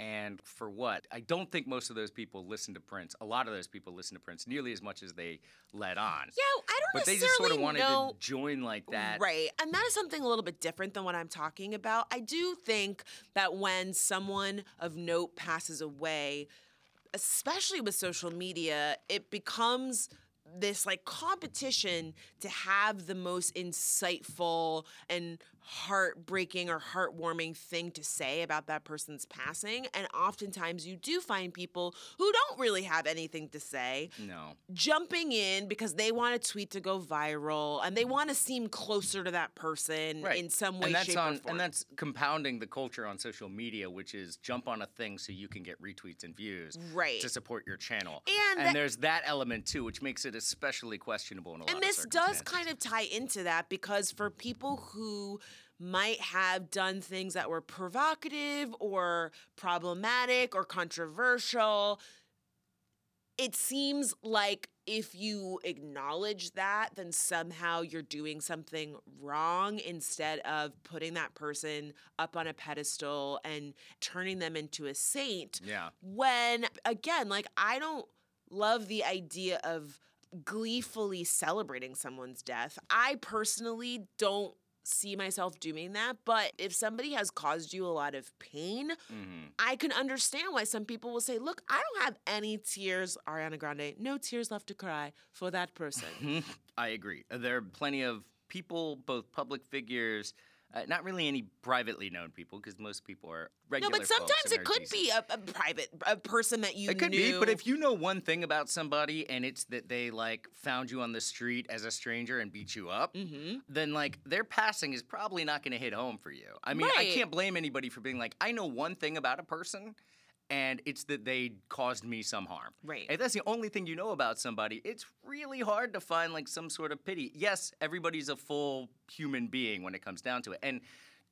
And for what? I don't think most of those people listen to Prince. A lot of those people listen to Prince nearly as much as they let on. yeah, I don't But they just sort of wanted know. to join like that. Right. And that is something a little bit different than what I'm talking about. I do think that when someone of note passes away, especially with social media, it becomes this like competition to have the most insightful and heartbreaking or heartwarming thing to say about that person's passing. And oftentimes you do find people who don't really have anything to say No. jumping in because they want a tweet to go viral and they mm-hmm. want to seem closer to that person in some way, and that's shape, on, or form. And that's compounding the culture on social media, which is jump on a thing so you can get retweets and views Right. to support your channel. And and that- there's that element too, which makes it especially questionable in a lot of and this does kind of tie into that because for people who might have done things that were provocative or problematic or controversial. It seems like if you acknowledge that then somehow you're doing something wrong instead of putting that person up on a pedestal and turning them into a saint. Yeah. when again like i don't love the idea of gleefully celebrating someone's death. I personally don't see myself doing that but if somebody has caused you a lot of pain hmm i can understand why some people will say look i don't have any tears ariana grande no tears left to cry for that person I agree. There are plenty of people, both public figures, uh, not really any privately known people, because most people are regular. no but sometimes it could decent. be a, a private a person that you It could knew be, but if you know one thing about somebody and it's that they like found you on the street as a stranger and beat you up, hmm then like their passing is probably not going to hit home for you. I mean, I can't blame anybody for being like, I know one thing about a person, and it's that they caused me some harm. Right. If that's the only thing you know about somebody, it's really hard to find like some sort of pity. Yes, everybody's a full human being when it comes down to it. And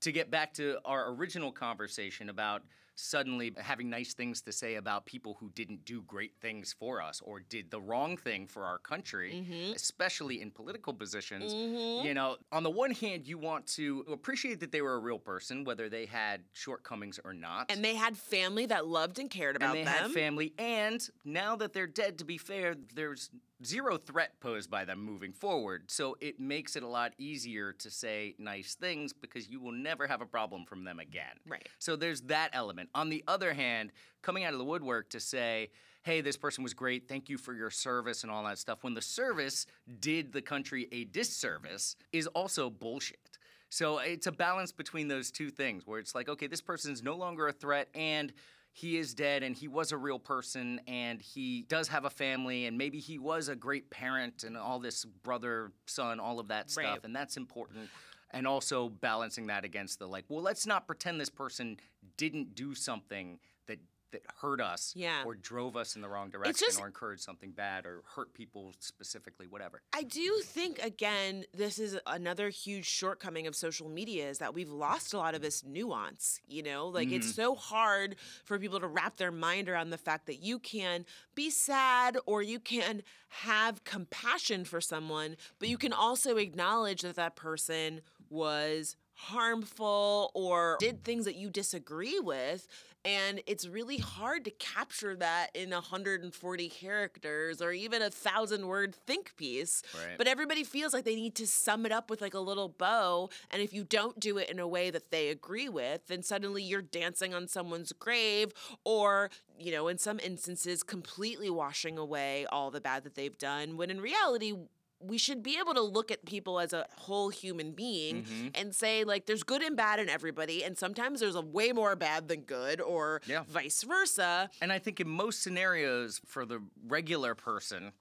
to get back to our original conversation about suddenly having nice things to say about people who didn't do great things for us or did the wrong thing for our country, Mhm. especially in political positions. Mhm. You know, on the one hand, you want to appreciate that they were a real person, whether they had shortcomings or not. and they had family that loved and cared about and they them had family. And now that they're dead, to be fair, there's zero threat posed by them moving forward. So it makes it a lot easier to say nice things because you will never have a problem from them again. Right. So there's that element. On the other hand, coming out of the woodwork to say, hey, this person was great, thank you for your service and all that stuff, when the service did the country a disservice, is also bullshit. So it's a balance between those two things where it's like, okay, this person's no longer a threat and he is dead and he was a real person and he does have a family and maybe he was a great parent and all this brother, son, all of that stuff. Right. And that's important. And also balancing that against the like, well, let's not pretend this person didn't do something that that hurt us Yeah. or drove us in the wrong direction just- or encouraged something bad or hurt people specifically, whatever. I do think again this is another huge shortcoming of social media is that we've lost a lot of this nuance, you know? Like it's mm-hmm. so hard for people to wrap their mind around the fact that you can be sad or you can have compassion for someone, but you can also acknowledge that that person was harmful or did things that you disagree with. And it's really hard to capture that in 140 characters or even a thousand word think piece. Right. But everybody feels like they need to sum it up with like a little bow. And if you don't do it in a way that they agree with, then suddenly you're dancing on someone's grave or, you know, in some instances, completely washing away all the bad that they've done. When in reality, we should be able to look at people as a whole human being Mm-hmm. and say like there's good and bad in everybody and sometimes there's a way more bad than good or Yeah. vice versa And I think in most scenarios, for the regular person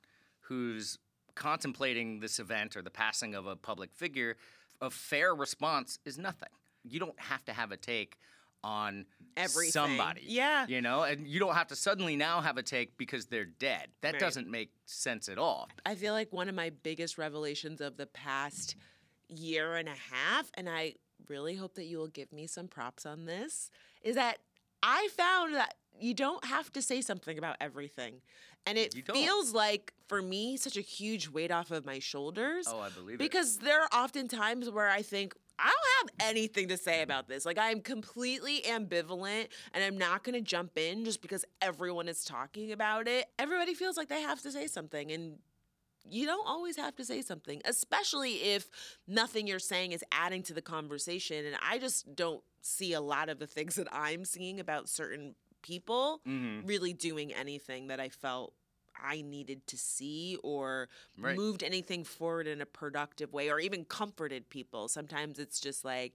who's contemplating this event or the passing of a public figure, a fair response is nothing. You don't have to have a take on Everything. somebody. Yeah. You know, and you don't have to suddenly now have a take because they're dead. That Right. doesn't make sense at all. I feel like one of my biggest revelations of the past year and a half, and I really hope that you will give me some props on this, is that I found that you don't have to say something about everything. And it feels like, for me, such a huge weight off of my shoulders. Oh, I believe it. Because there are often times where I think, I don't have anything to say about this. Like, I'm completely ambivalent and I'm not going to jump in just because everyone is talking about it. Everybody feels like they have to say something. And you don't always have to say something, especially if nothing you're saying is adding to the conversation. And I just don't see a lot of the things that I'm seeing about certain people Mhm. really doing anything that I felt I needed to see or Right. moved anything forward in a productive way or even comforted people. Sometimes it's just like,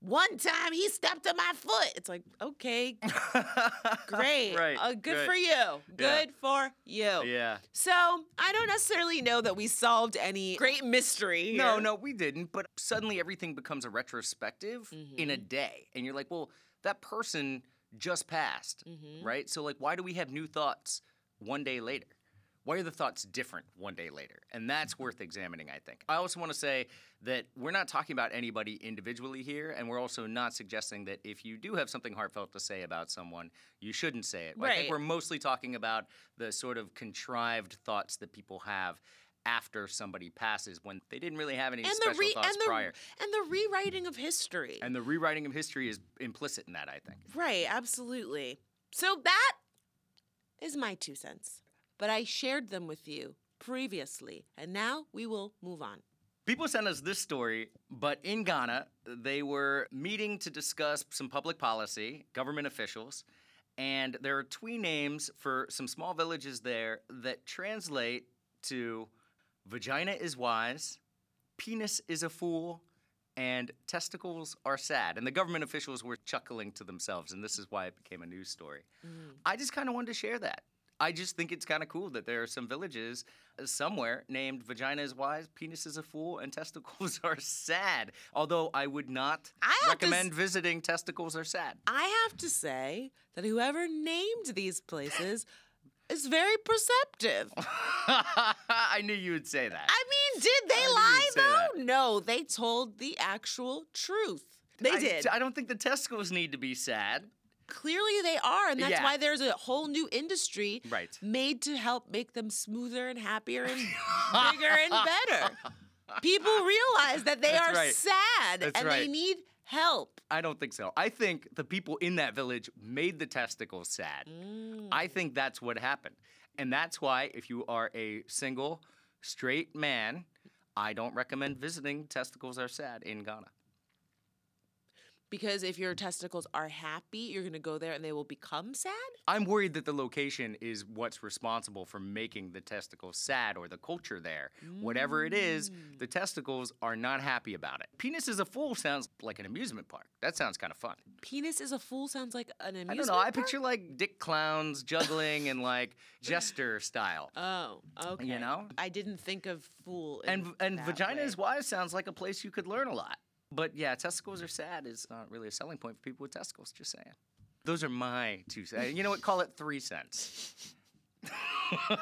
one time he stepped on my foot. It's like, okay, great. Right. Uh, good for you. Good for you. Yeah. So I don't necessarily know that we solved any great mystery. Here. No, no, we didn't. But suddenly everything becomes a retrospective in Mm-hmm. a day. And you're like, well, that person just passed, Mm-hmm. right? So, like, why do we have new thoughts one day later? Why are the thoughts different one day later? And that's worth examining, I think. I also want to say that we're not talking about anybody individually here, and we're also not suggesting that if you do have something heartfelt to say about someone, you shouldn't say it. Right. I think we're mostly talking about the sort of contrived thoughts that people have after somebody passes when they didn't really have any and special re- thoughts and the prior. and the rewriting of history. And the rewriting of history is implicit in that, I think. right, absolutely. So that is my two cents. But I shared them with you previously, and now we will move on. People sent us this story, but in Ghana, they were meeting to discuss some public policy, government officials, and there are twee names for some small villages there that translate to vagina is wise, penis is a fool, and testicles are sad. And the government officials were chuckling to themselves, and this is why it became a news story. I just kind of wanted to share that. I just think it's kind of cool that there are some villages uh, somewhere named Vagina is Wise, Penis is a Fool, and Testicles are Sad. Although I would not I recommend visiting Testicles are Sad. I have to say that whoever named these places is very perceptive. I knew you would say that. I mean, did they lie though? that. No, they told the actual truth. They I- did. I don't think the testicles need to be sad. Clearly they are, and that's Yeah. why there's a whole new industry Right. made to help make them smoother and happier and bigger and better. People realize that they That's are right. sad That's and they need help. I don't think so. I think the people in that village made the testicles sad. Mm. I think that's what happened. And that's why, if you are a single, straight man, I don't recommend visiting Testicles Are Sad in Ghana. Because if your testicles are happy, you're going to go there and they will become sad? I'm worried that the location is what's responsible for making the testicles sad or the culture there. Whatever it is, Mm. the testicles are not happy about it. Penis is a fool sounds like an amusement park. That sounds kind of fun. Penis is a fool sounds like an amusement I don't know. I picture like dick clowns juggling and like jester style. Oh, okay. You know? I didn't think of fool. And and vagina way. is wise sounds like a place you could learn a lot. But yeah, testicles are sad is not really a selling point for people with testicles. Just saying. Those are my two cents. You know what? Call it three cents.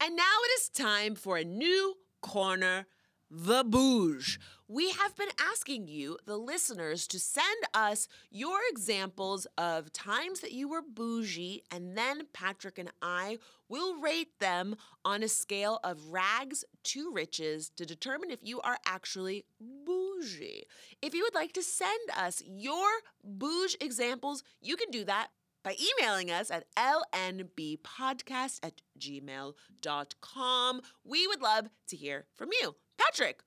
And now it is time for a new corner, the Bouge. We have been asking you, the listeners, to send us your examples of times that you were bougie, and then Patrick and I will rate them on a scale of rags to riches to determine if you are actually bougie. If you would like to send us your bouge examples, you can do that by emailing us at lnbpodcast at gmail.com. We would love to hear from you. Patrick,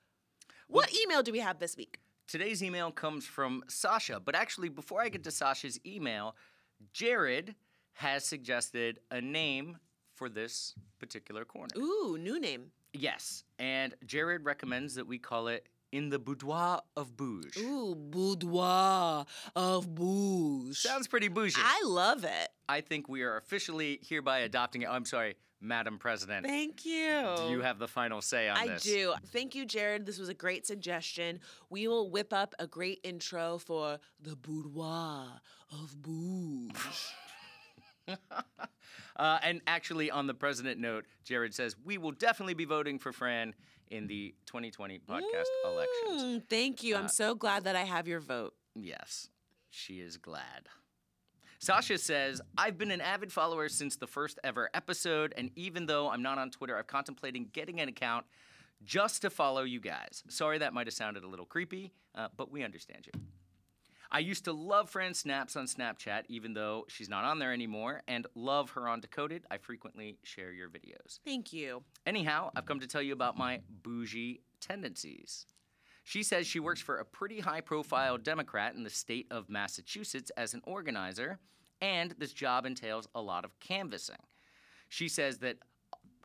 what email do we have this week? Today's email comes from Sasha, but actually, before I get to Sasha's email, Jared has suggested a name for this particular corner. Ooh, new name. Yes, and Jared recommends that we call it In the Boudoir of Bouge. Ooh, boudoir of bouge. Sounds pretty bougie. I love it. I think we are officially hereby adopting it. Oh, I'm sorry, Madam President. Thank you. Do you have the final say on I this? I do. Thank you, Jared. This was a great suggestion. We will whip up a great intro for the boudoir of bouge. Uh, and actually, on the president note, Jared says we will definitely be voting for Fran in the 2020 podcast elections. Mm, thank you. I'm so glad that I have your vote. Yes, she is glad. Sasha says, I've been an avid follower since the first ever episode, and even though I'm not on Twitter, I'm contemplating getting an account just to follow you guys. Sorry that might have sounded a little creepy, uh, but we understand you. I used to love Fran Snaps on Snapchat, even though she's not on there anymore, and love her on Decoded. I frequently share your videos. Thank you. Anyhow, I've come to tell you about my bougie tendencies. She says she works for a pretty high profile Democrat in the state of Massachusetts as an organizer, and this job entails a lot of canvassing. She says that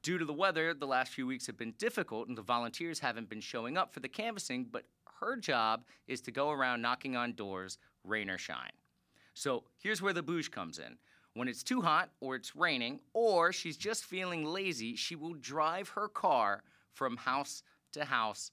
due to the weather, the last few weeks have been difficult and the volunteers haven't been showing up for the canvassing, but her job is to go around knocking on doors, rain or shine. So here's where the bouge comes in. When it's too hot, or it's raining, or she's just feeling lazy, she will drive her car from house to house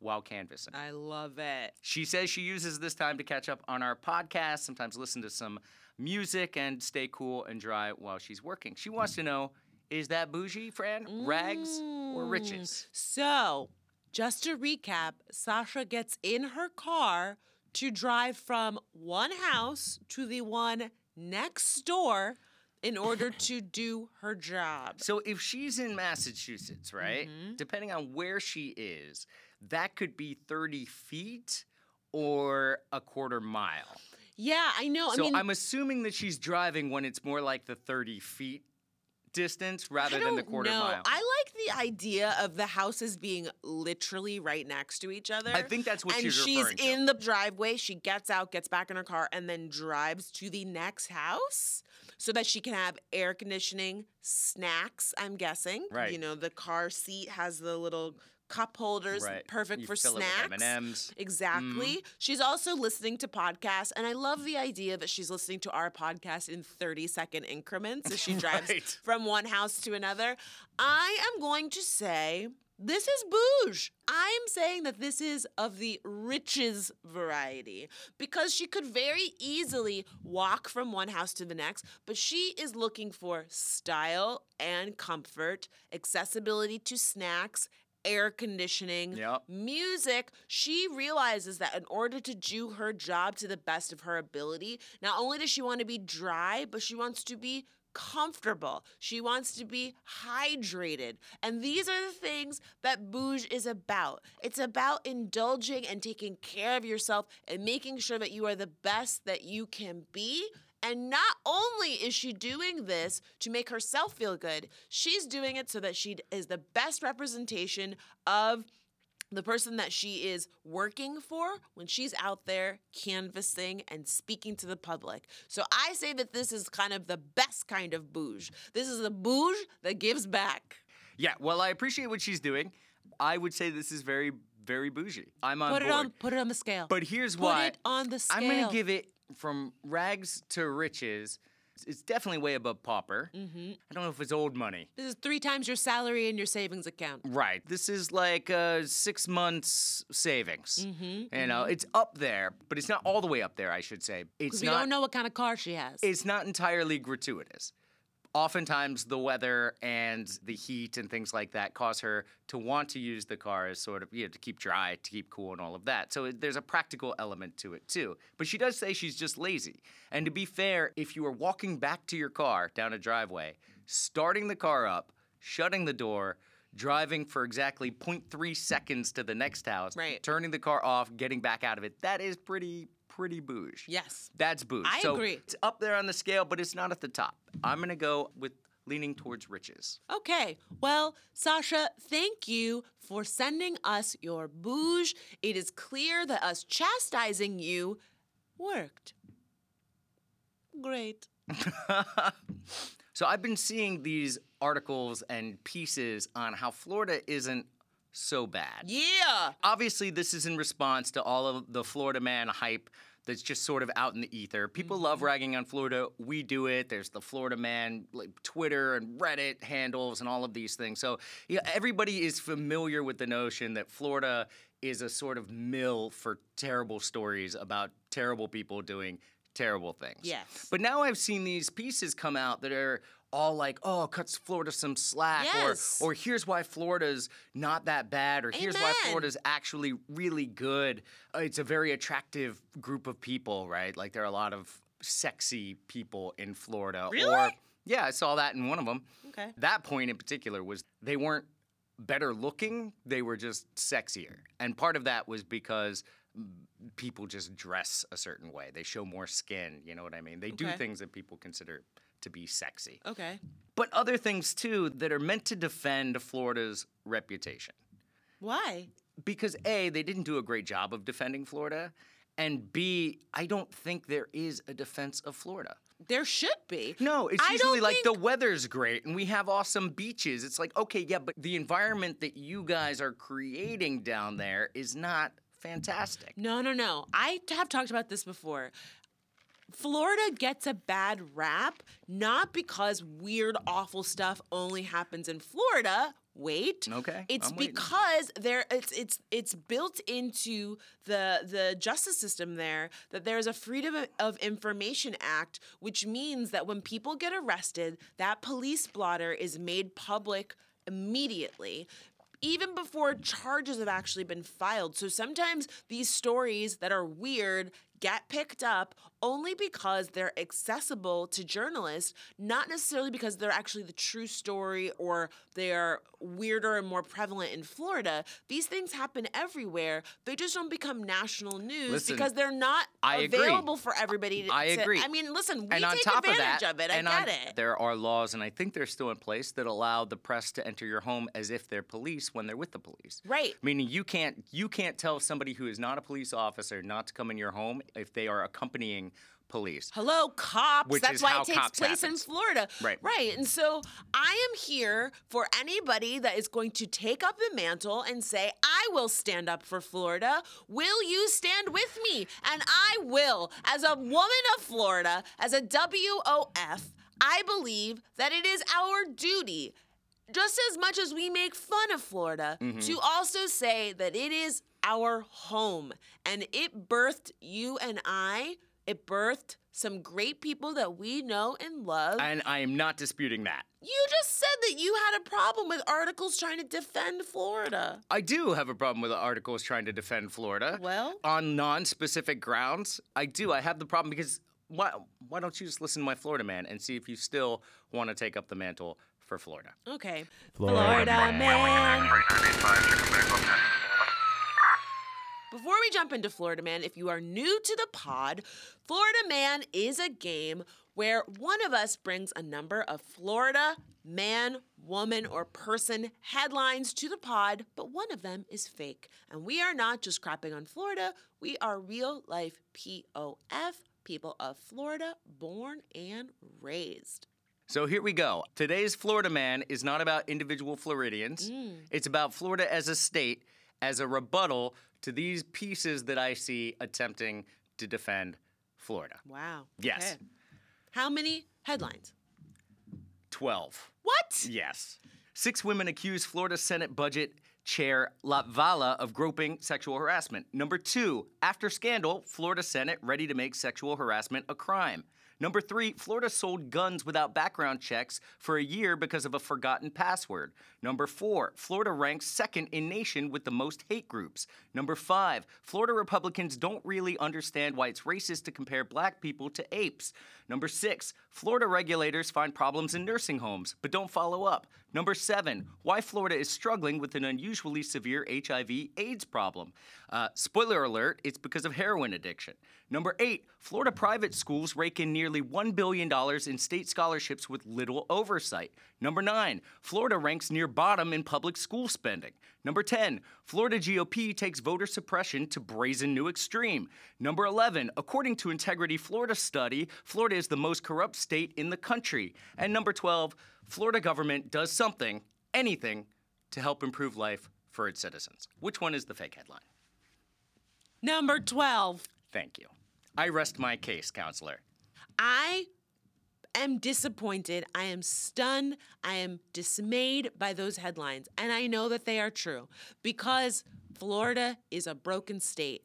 while canvassing. I love it. She says she uses this time to catch up on our podcast, sometimes listen to some music, and stay cool and dry while she's working. She wants to know is that bougie, Fran? Rags or mm. riches? So, just to recap, Sasha gets in her car to drive from one house to the one next door in order to do her job. So if she's in Massachusetts, right? Mm-hmm. Depending on where she is, that could be 30 feet or a quarter mile. Yeah, I know. so I mean, I'm assuming that she's driving when it's more like the 30 feet distance rather than the quarter know. mile. I like the idea of the houses being literally right next to each other. I think that's what and she's she's referring to. in the driveway. She gets out, gets back in her car, and then drives to the next house so that she can have air conditioning, snacks. I'm guessing. Right. You know, the car seat has the little cup holders, Right. perfect You for fill it with snacks. M&Ms. Exactly. Mm-hmm. She's also listening to podcasts, and I love the idea that she's listening to our podcast in 30 second increments as she drives Right. from one house to another. I am going to say this is bouge. I'm saying that this is of the riches variety because she could very easily walk from one house to the next, but she is looking for style and comfort, accessibility to snacks. Air conditioning, Yep. music, she realizes that in order to do her job to the best of her ability, not only does she want to be dry, but she wants to be comfortable. She wants to be hydrated. And these are the things that Bouge is about. It's about indulging and taking care of yourself and making sure that you are the best that you can be. And not only is she doing this to make herself feel good, she's doing it so that she is the best representation of the person that she is working for when she's out there canvassing and speaking to the public. So I say that this is kind of the best kind of bouge. This is a bouge that gives back. Yeah, well, I appreciate what she's doing. I would say this is very, very bougie. I'm on Put it board. on put it on the scale. But here's put why. it on the scale. I'm gonna give it from rags to riches. It's definitely way above pauper. Mm-hmm. I don't know if it's old money. This is three times your salary in your savings account. Right. This is like uh, six months savings. Mm-hmm. You know, it's up there, but it's not all the way up there. I should say. It's we not. don't know what kind of car she has. It's not entirely gratuitous. Oftentimes, the weather and the heat and things like that cause her to want to use the car as sort of, you know, to keep dry, to keep cool, and all of that. So there's a practical element to it, too. But she does say she's just lazy. And to be fair, if you are walking back to your car down a driveway, starting the car up, shutting the door, driving for exactly 0.3 seconds to the next house, Right. turning the car off, getting back out of it. That is pretty pretty bouge. Yes. That's bouge. I so agree. It's up there on the scale, but it's not at the top. I'm gonna go with leaning towards riches. Okay. Well, Sasha, thank you for sending us your bouge. It is clear that us chastising you worked. Great. So I've been seeing these articles and pieces on how Florida isn't so bad. Yeah. Obviously, this is in response to all of the Florida man hype that's just sort of out in the ether. People love mm-hmm. ragging on Florida. We do it. There's the Florida man like Twitter and Reddit handles and all of these things. So yeah, everybody is familiar with the notion that Florida is a sort of mill for terrible stories about terrible people doing terrible things. Yes. But now I've seen these pieces come out that are all like, oh, cuts Florida some slack, Yes. or or here's why Florida's not that bad, or here's why Florida's actually really good. Uh, it's a very attractive group of people, right? Like there are a lot of sexy people in Florida. Really? Or yeah, I saw that in one of them. Okay. That point in particular was they weren't better looking, they were just sexier. And part of that was because people just dress a certain way. They show more skin, you know what I mean? They do things that people consider to be sexy. Okay. But other things too that are meant to defend Florida's reputation. Why? Because A, they didn't do a great job of defending Florida. And B, I don't think there is a defense of Florida. There should be. No, it's I usually like think- the weather's great and we have awesome beaches. It's like, okay, yeah, but the environment that you guys are creating down there is not fantastic. No, no, no. I have talked about this before. Florida gets a bad rap not because weird, awful stuff only happens in Florida. Wait. Okay, It's I'm waiting. because there it's it's it's built into the the justice system there that there's a Freedom of Information Act, which means that when people get arrested, that police blotter is made public immediately even before charges have actually been filed. So sometimes these stories that are weird get picked up only because they're accessible to journalists, not necessarily because they're actually the true story or they're weirder and more prevalent in Florida. These things happen everywhere. They just don't become national news Listen, because they're not I agree. available for everybody to I to- agree. I mean, listen, we and on take top of advantage that, of it. I and get on- it. there are laws, and I think they're still in place that allow the press to enter your home as if they're police when they're with the police. Right. Meaning you can't you can't tell somebody who is not a police officer not to come in your home if they are accompanying police. Hello, cops. Which That's why it takes place happens. in Florida. Right. Right. And so I am here for anybody that is going to take up the mantle and say, I will stand up for Florida. Will you stand with me? And I will. As a woman of Florida, as a WOF, I believe that it is our duty. Just as much as we make fun of Florida, mm-hmm. to also say that it is our home and it birthed you and I. It birthed some great people that we know and love. And I am not disputing that. you just said that you had a problem with articles trying to defend Florida. I do have a problem with articles trying to defend Florida. Well? on non-specific grounds, I do. I have the problem because why? Why don't you just listen to my Florida man and see if you still want to take up the mantle for Florida? Okay. Florida man. Before we jump into Florida Man, if you are new to the pod, Florida Man is a game where one of us brings a number of Florida man, woman, or person headlines to the pod, but one of them is fake. And we are not just crapping on Florida, we are real life POF, people of Florida, born and raised. So here we go. Today's Florida man is not about individual Floridians. Mm. It's about Florida as a state as a rebuttal to these pieces that I see attempting to defend Florida. Wow. Yes. Okay. How many headlines? 12. What? Yes. Six women accuse Florida Senate Budget Chair Latvala of groping sexual harassment. Number two, after scandal, Florida Senate ready to make sexual harassment a crime. Number three, Florida sold guns without background checks for a year because of a forgotten password. Number four, Florida ranks second in nation with the most hate groups. Number five, Florida Republicans don't really understand why it's racist to compare black people to apes. Number six, Florida regulators find problems in nursing homes but don't follow up. Number seven, why Florida is struggling with an unusually severe HIV AIDS problem. Uh, spoiler alert, it's because of heroin addiction. Number eight, Florida private schools rake in nearly $1 billion in state scholarships with little oversight. Number nine, Florida ranks near bottom in public school spending. Number 10, Florida GOP takes voter suppression to brazen new extreme. Number 11, according to Integrity Florida study, Florida is the most corrupt state in the country. And number 12, Florida government does something, anything, to help improve life for its citizens. Which one is the fake headline? Number 12. Thank you. I rest my case, counselor. I am disappointed. I am stunned. I am dismayed by those headlines. And I know that they are true because Florida is a broken state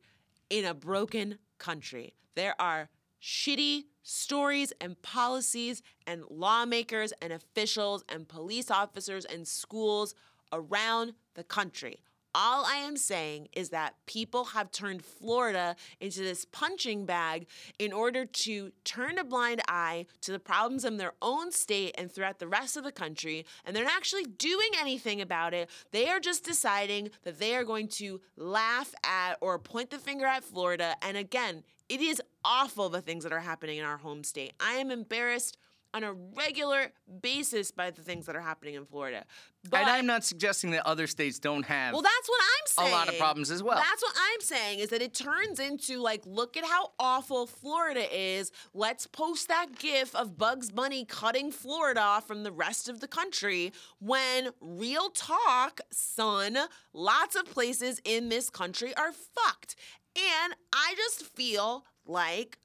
in a broken country. There are shitty stories and policies and lawmakers and officials and police officers and schools around the country. All I am saying is that people have turned Florida into this punching bag in order to turn a blind eye to the problems in their own state and throughout the rest of the country. And they're not actually doing anything about it. They are just deciding that they are going to laugh at or point the finger at Florida. And again, it is awful the things that are happening in our home state. I am embarrassed on a regular basis by the things that are happening in Florida. But and I'm not suggesting that other states don't have. well, that's what I'm saying. a lot of problems as well. That's what I'm saying is that it turns into like, look at how awful Florida is. Let's post that gif of Bugs Bunny cutting Florida off from the rest of the country. When real talk, son, lots of places in this country are fucked. And I just feel like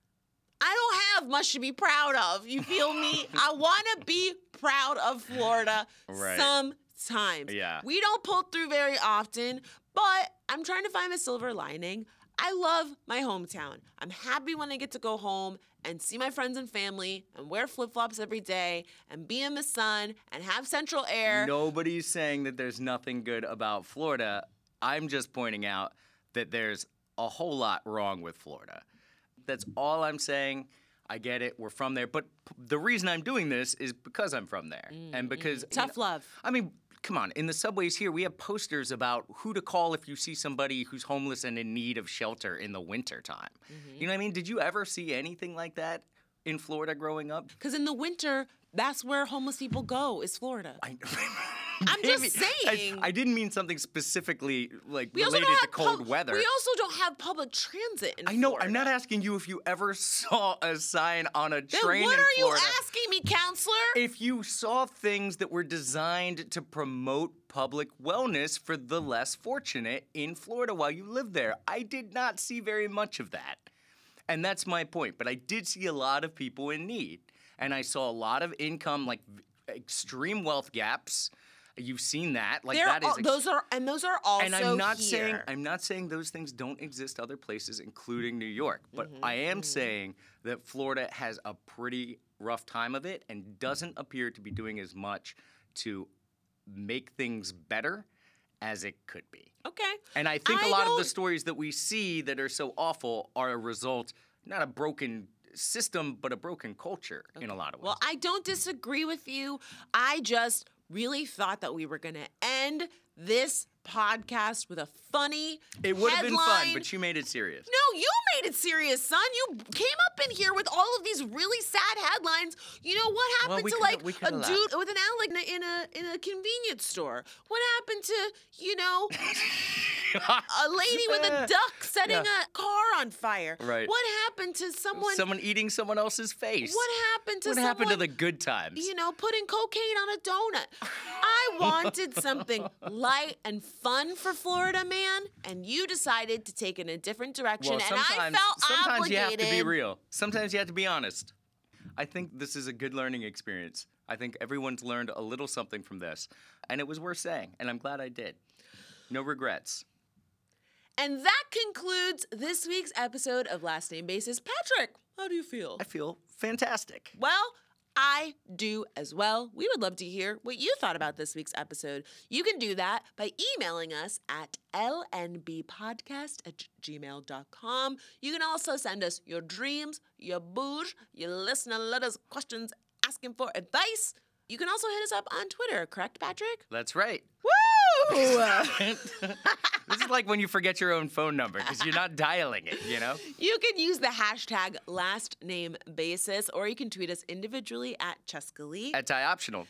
I don't have much to be proud of. You feel me? I want to be proud of Florida Right. sometimes. Yeah. We don't pull through very often, but I'm trying to find the silver lining. I love my hometown. I'm happy when I get to go home and see my friends and family and wear flip flops every day and be in the sun and have central air. Nobody's saying that there's nothing good about Florida. I'm just pointing out that there's a whole lot wrong with Florida. That's all I'm saying. I get it. We're from there. But p- the reason I'm doing this is because I'm from there. and because. Mm, Tough love. I mean, come on. In the subways here, we have posters about who to call if you see somebody who's homeless and in need of shelter in the wintertime. Mm-hmm. You know what I mean? Did you ever see anything like that in Florida growing up? Because in the winter, that's where homeless people go, is Florida. I, I'm just Maybe- I- saying. I, didn't mean something specifically like we related to cold pub- weather. We also don't have public transit in I know. I'm not asking you if you ever saw a sign on a Then train what in are you asking me, counselor? if you saw things that were designed to promote public wellness for the less fortunate in Florida while you lived there, I did not see very much of that. And that's my point. But I did see a lot of people in need. And I saw a lot of income, like extreme wealth gaps. You've seen that. Like They're that is al- ex- those are and those are also and I'm not here. saying I'm not saying those things don't exist other places, including New York. But Mm-hmm, I am saying that Florida has a pretty rough time of it and doesn't appear to be doing as much to make things better as it could be. okay. And I think a I lot of the stories that we see that are so awful are a result not a broken system, but a broken culture in a lot of ways. Well, I don't disagree with you. I just really thought that we were going to end this podcast with a funny it would have been fun, but you made it serious. No, you made it serious, son. You came up in here with all of these really sad headlines. You know what Well, happened we to like a laughed. dude with an Alec in a in a convenience store? What happened to you know a lady with a duck setting Yeah. a car on fire? Right. What happened to someone? Someone eating someone else's face. what happened to What someone? happened to the good times? you know, putting cocaine on a donut. I wanted something light and fun for Florida, man, and you decided to take it in a different direction, Well, and I sometimes, felt sometimes obligated. you have to be real. Sometimes you have to be honest. I think this is a good learning experience. I think everyone's learned a little something from this, and it was worth saying, and I'm glad I did. No regrets. And that concludes this week's episode of Last Name Basis. Patrick, how do you feel? I feel fantastic. Well, I do as well. We would love to hear what you thought about this week's episode. You can do that by emailing us at lnbpodcast at gmail.com. You can also send us your dreams, your bouge, your listener letters, questions, asking for advice You can also hit us up on Twitter, correct, Patrick? That's right. Woo! This is like when you forget your own phone number because you're not dialing it, you know? you can use the hashtag last name basis, or you can tweet us individually at Chescaleigh. At tie optional.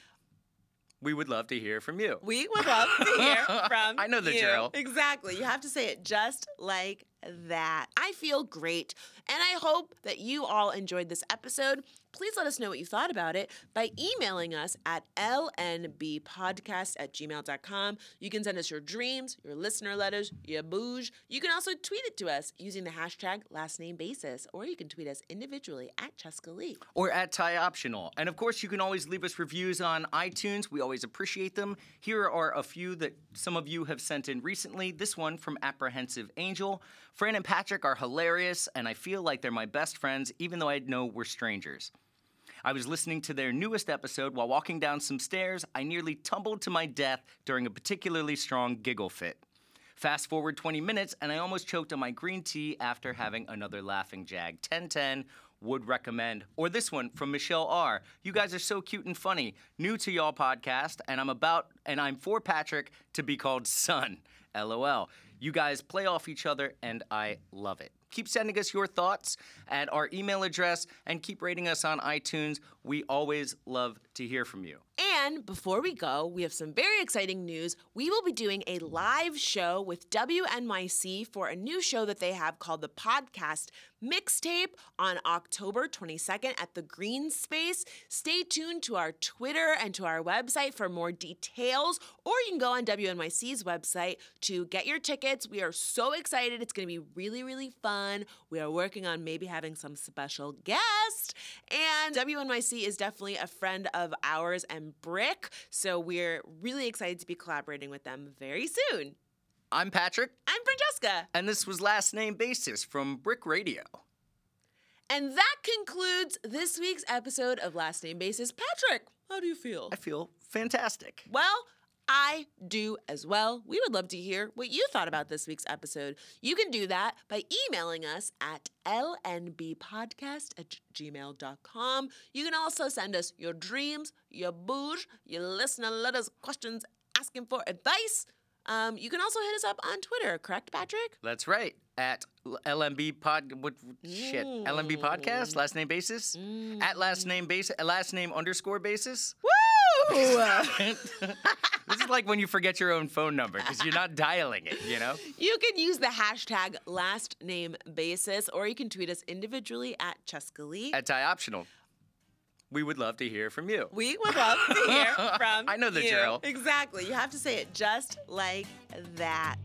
We would love to hear from you. We would love to hear from I know the you. drill. Exactly. You have to say it just like that. I feel great, and I hope that you all enjoyed this episode. Please let us know what you thought about it by emailing us at lnbpodcast at gmail.com. You can send us your dreams, your listener letters, your bouge. You can also tweet it to us using the hashtag last name basis, or you can tweet us individually at Chescaleigh. or at tie optional. And of course, you can always leave us reviews on iTunes. We always appreciate them. Here are a few that some of you have sent in recently. This one from Apprehensive Angel. Fran and Patrick are hilarious, and I feel like they're my best friends, even though I know we're strangers. I was listening to their newest episode while walking down some stairs. I nearly tumbled to my death during a particularly strong giggle fit. Fast forward 20 minutes, and I almost choked on my green tea after having another laughing jag. 1010 would recommend. Or this one from Michelle R. You guys are so cute and funny. New to y'all podcast, and I'm about, and I'm for Patrick to be called son. LOL. You guys play off each other, and I love it. Keep sending us your thoughts at our email address and keep rating us on iTunes. We always love to hear from you. And before we go, we have some very exciting news. We will be doing a live show with WNYC for a new show that they have called the Podcast Mixtape on October 22nd at the Green Space. Stay tuned to our Twitter and to our website for more details, or you can go on WNYC's website to get your tickets. We are so excited. It's going to be really, really fun. We are working on maybe having some special guests. And WNYC is definitely a friend of ours and Brick. So we're really excited to be collaborating with them very soon. I'm Patrick, I'm Francesca. and this was Last Name Basis from Brick Radio. And that concludes this week's episode of Last Name Basis. Patrick, how do you feel? I feel fantastic. Well, I do as well. We would love to hear what you thought about this week's episode. You can do that by emailing us at lnbpodcast at gmail.com. You can also send us your dreams, your bouge, your listener letters, questions, asking for advice. Um, you can also hit us up on Twitter, correct, Patrick? That's right. At LMB Pod, what shit? LMB Podcast, last name basis. At last name basis, last name underscore basis. Woo! This is like when you forget your own phone number because you're not dialing it, you know? You can use the hashtag last name basis, or you can tweet us individually at Chescaleigh. At tie optional. We would love to hear from you. We would love to hear from I know the you. drill. Exactly. You have to say it just like that.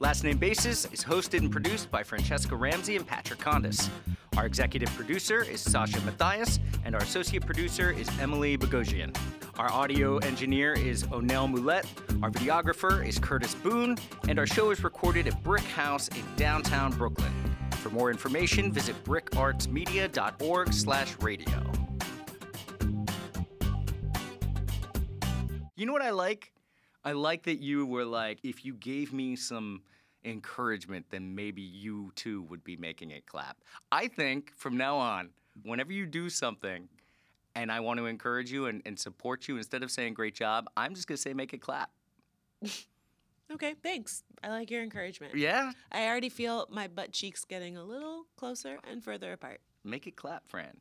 Last Name Basis is hosted and produced by Francesca Ramsey and Patrick Condis. Our executive producer is Sasha Matthias, and our associate producer is Emily Bogosian. Our audio engineer is Onel Moulet. Our videographer is Curtis Boone, and our show is recorded at Brick House in downtown Brooklyn. For more information, visit brickartsmedia.org/radio. You know what I like? I like that you were like, if you gave me some encouragement, then maybe you too would be making it clap. I think from now on, whenever you do something and I want to encourage you and, and support you, instead of saying great job, I'm just going to say make it clap. Okay, thanks. I like your encouragement. Yeah? I already feel my butt cheeks getting a little closer and further apart. Make it clap, Fran.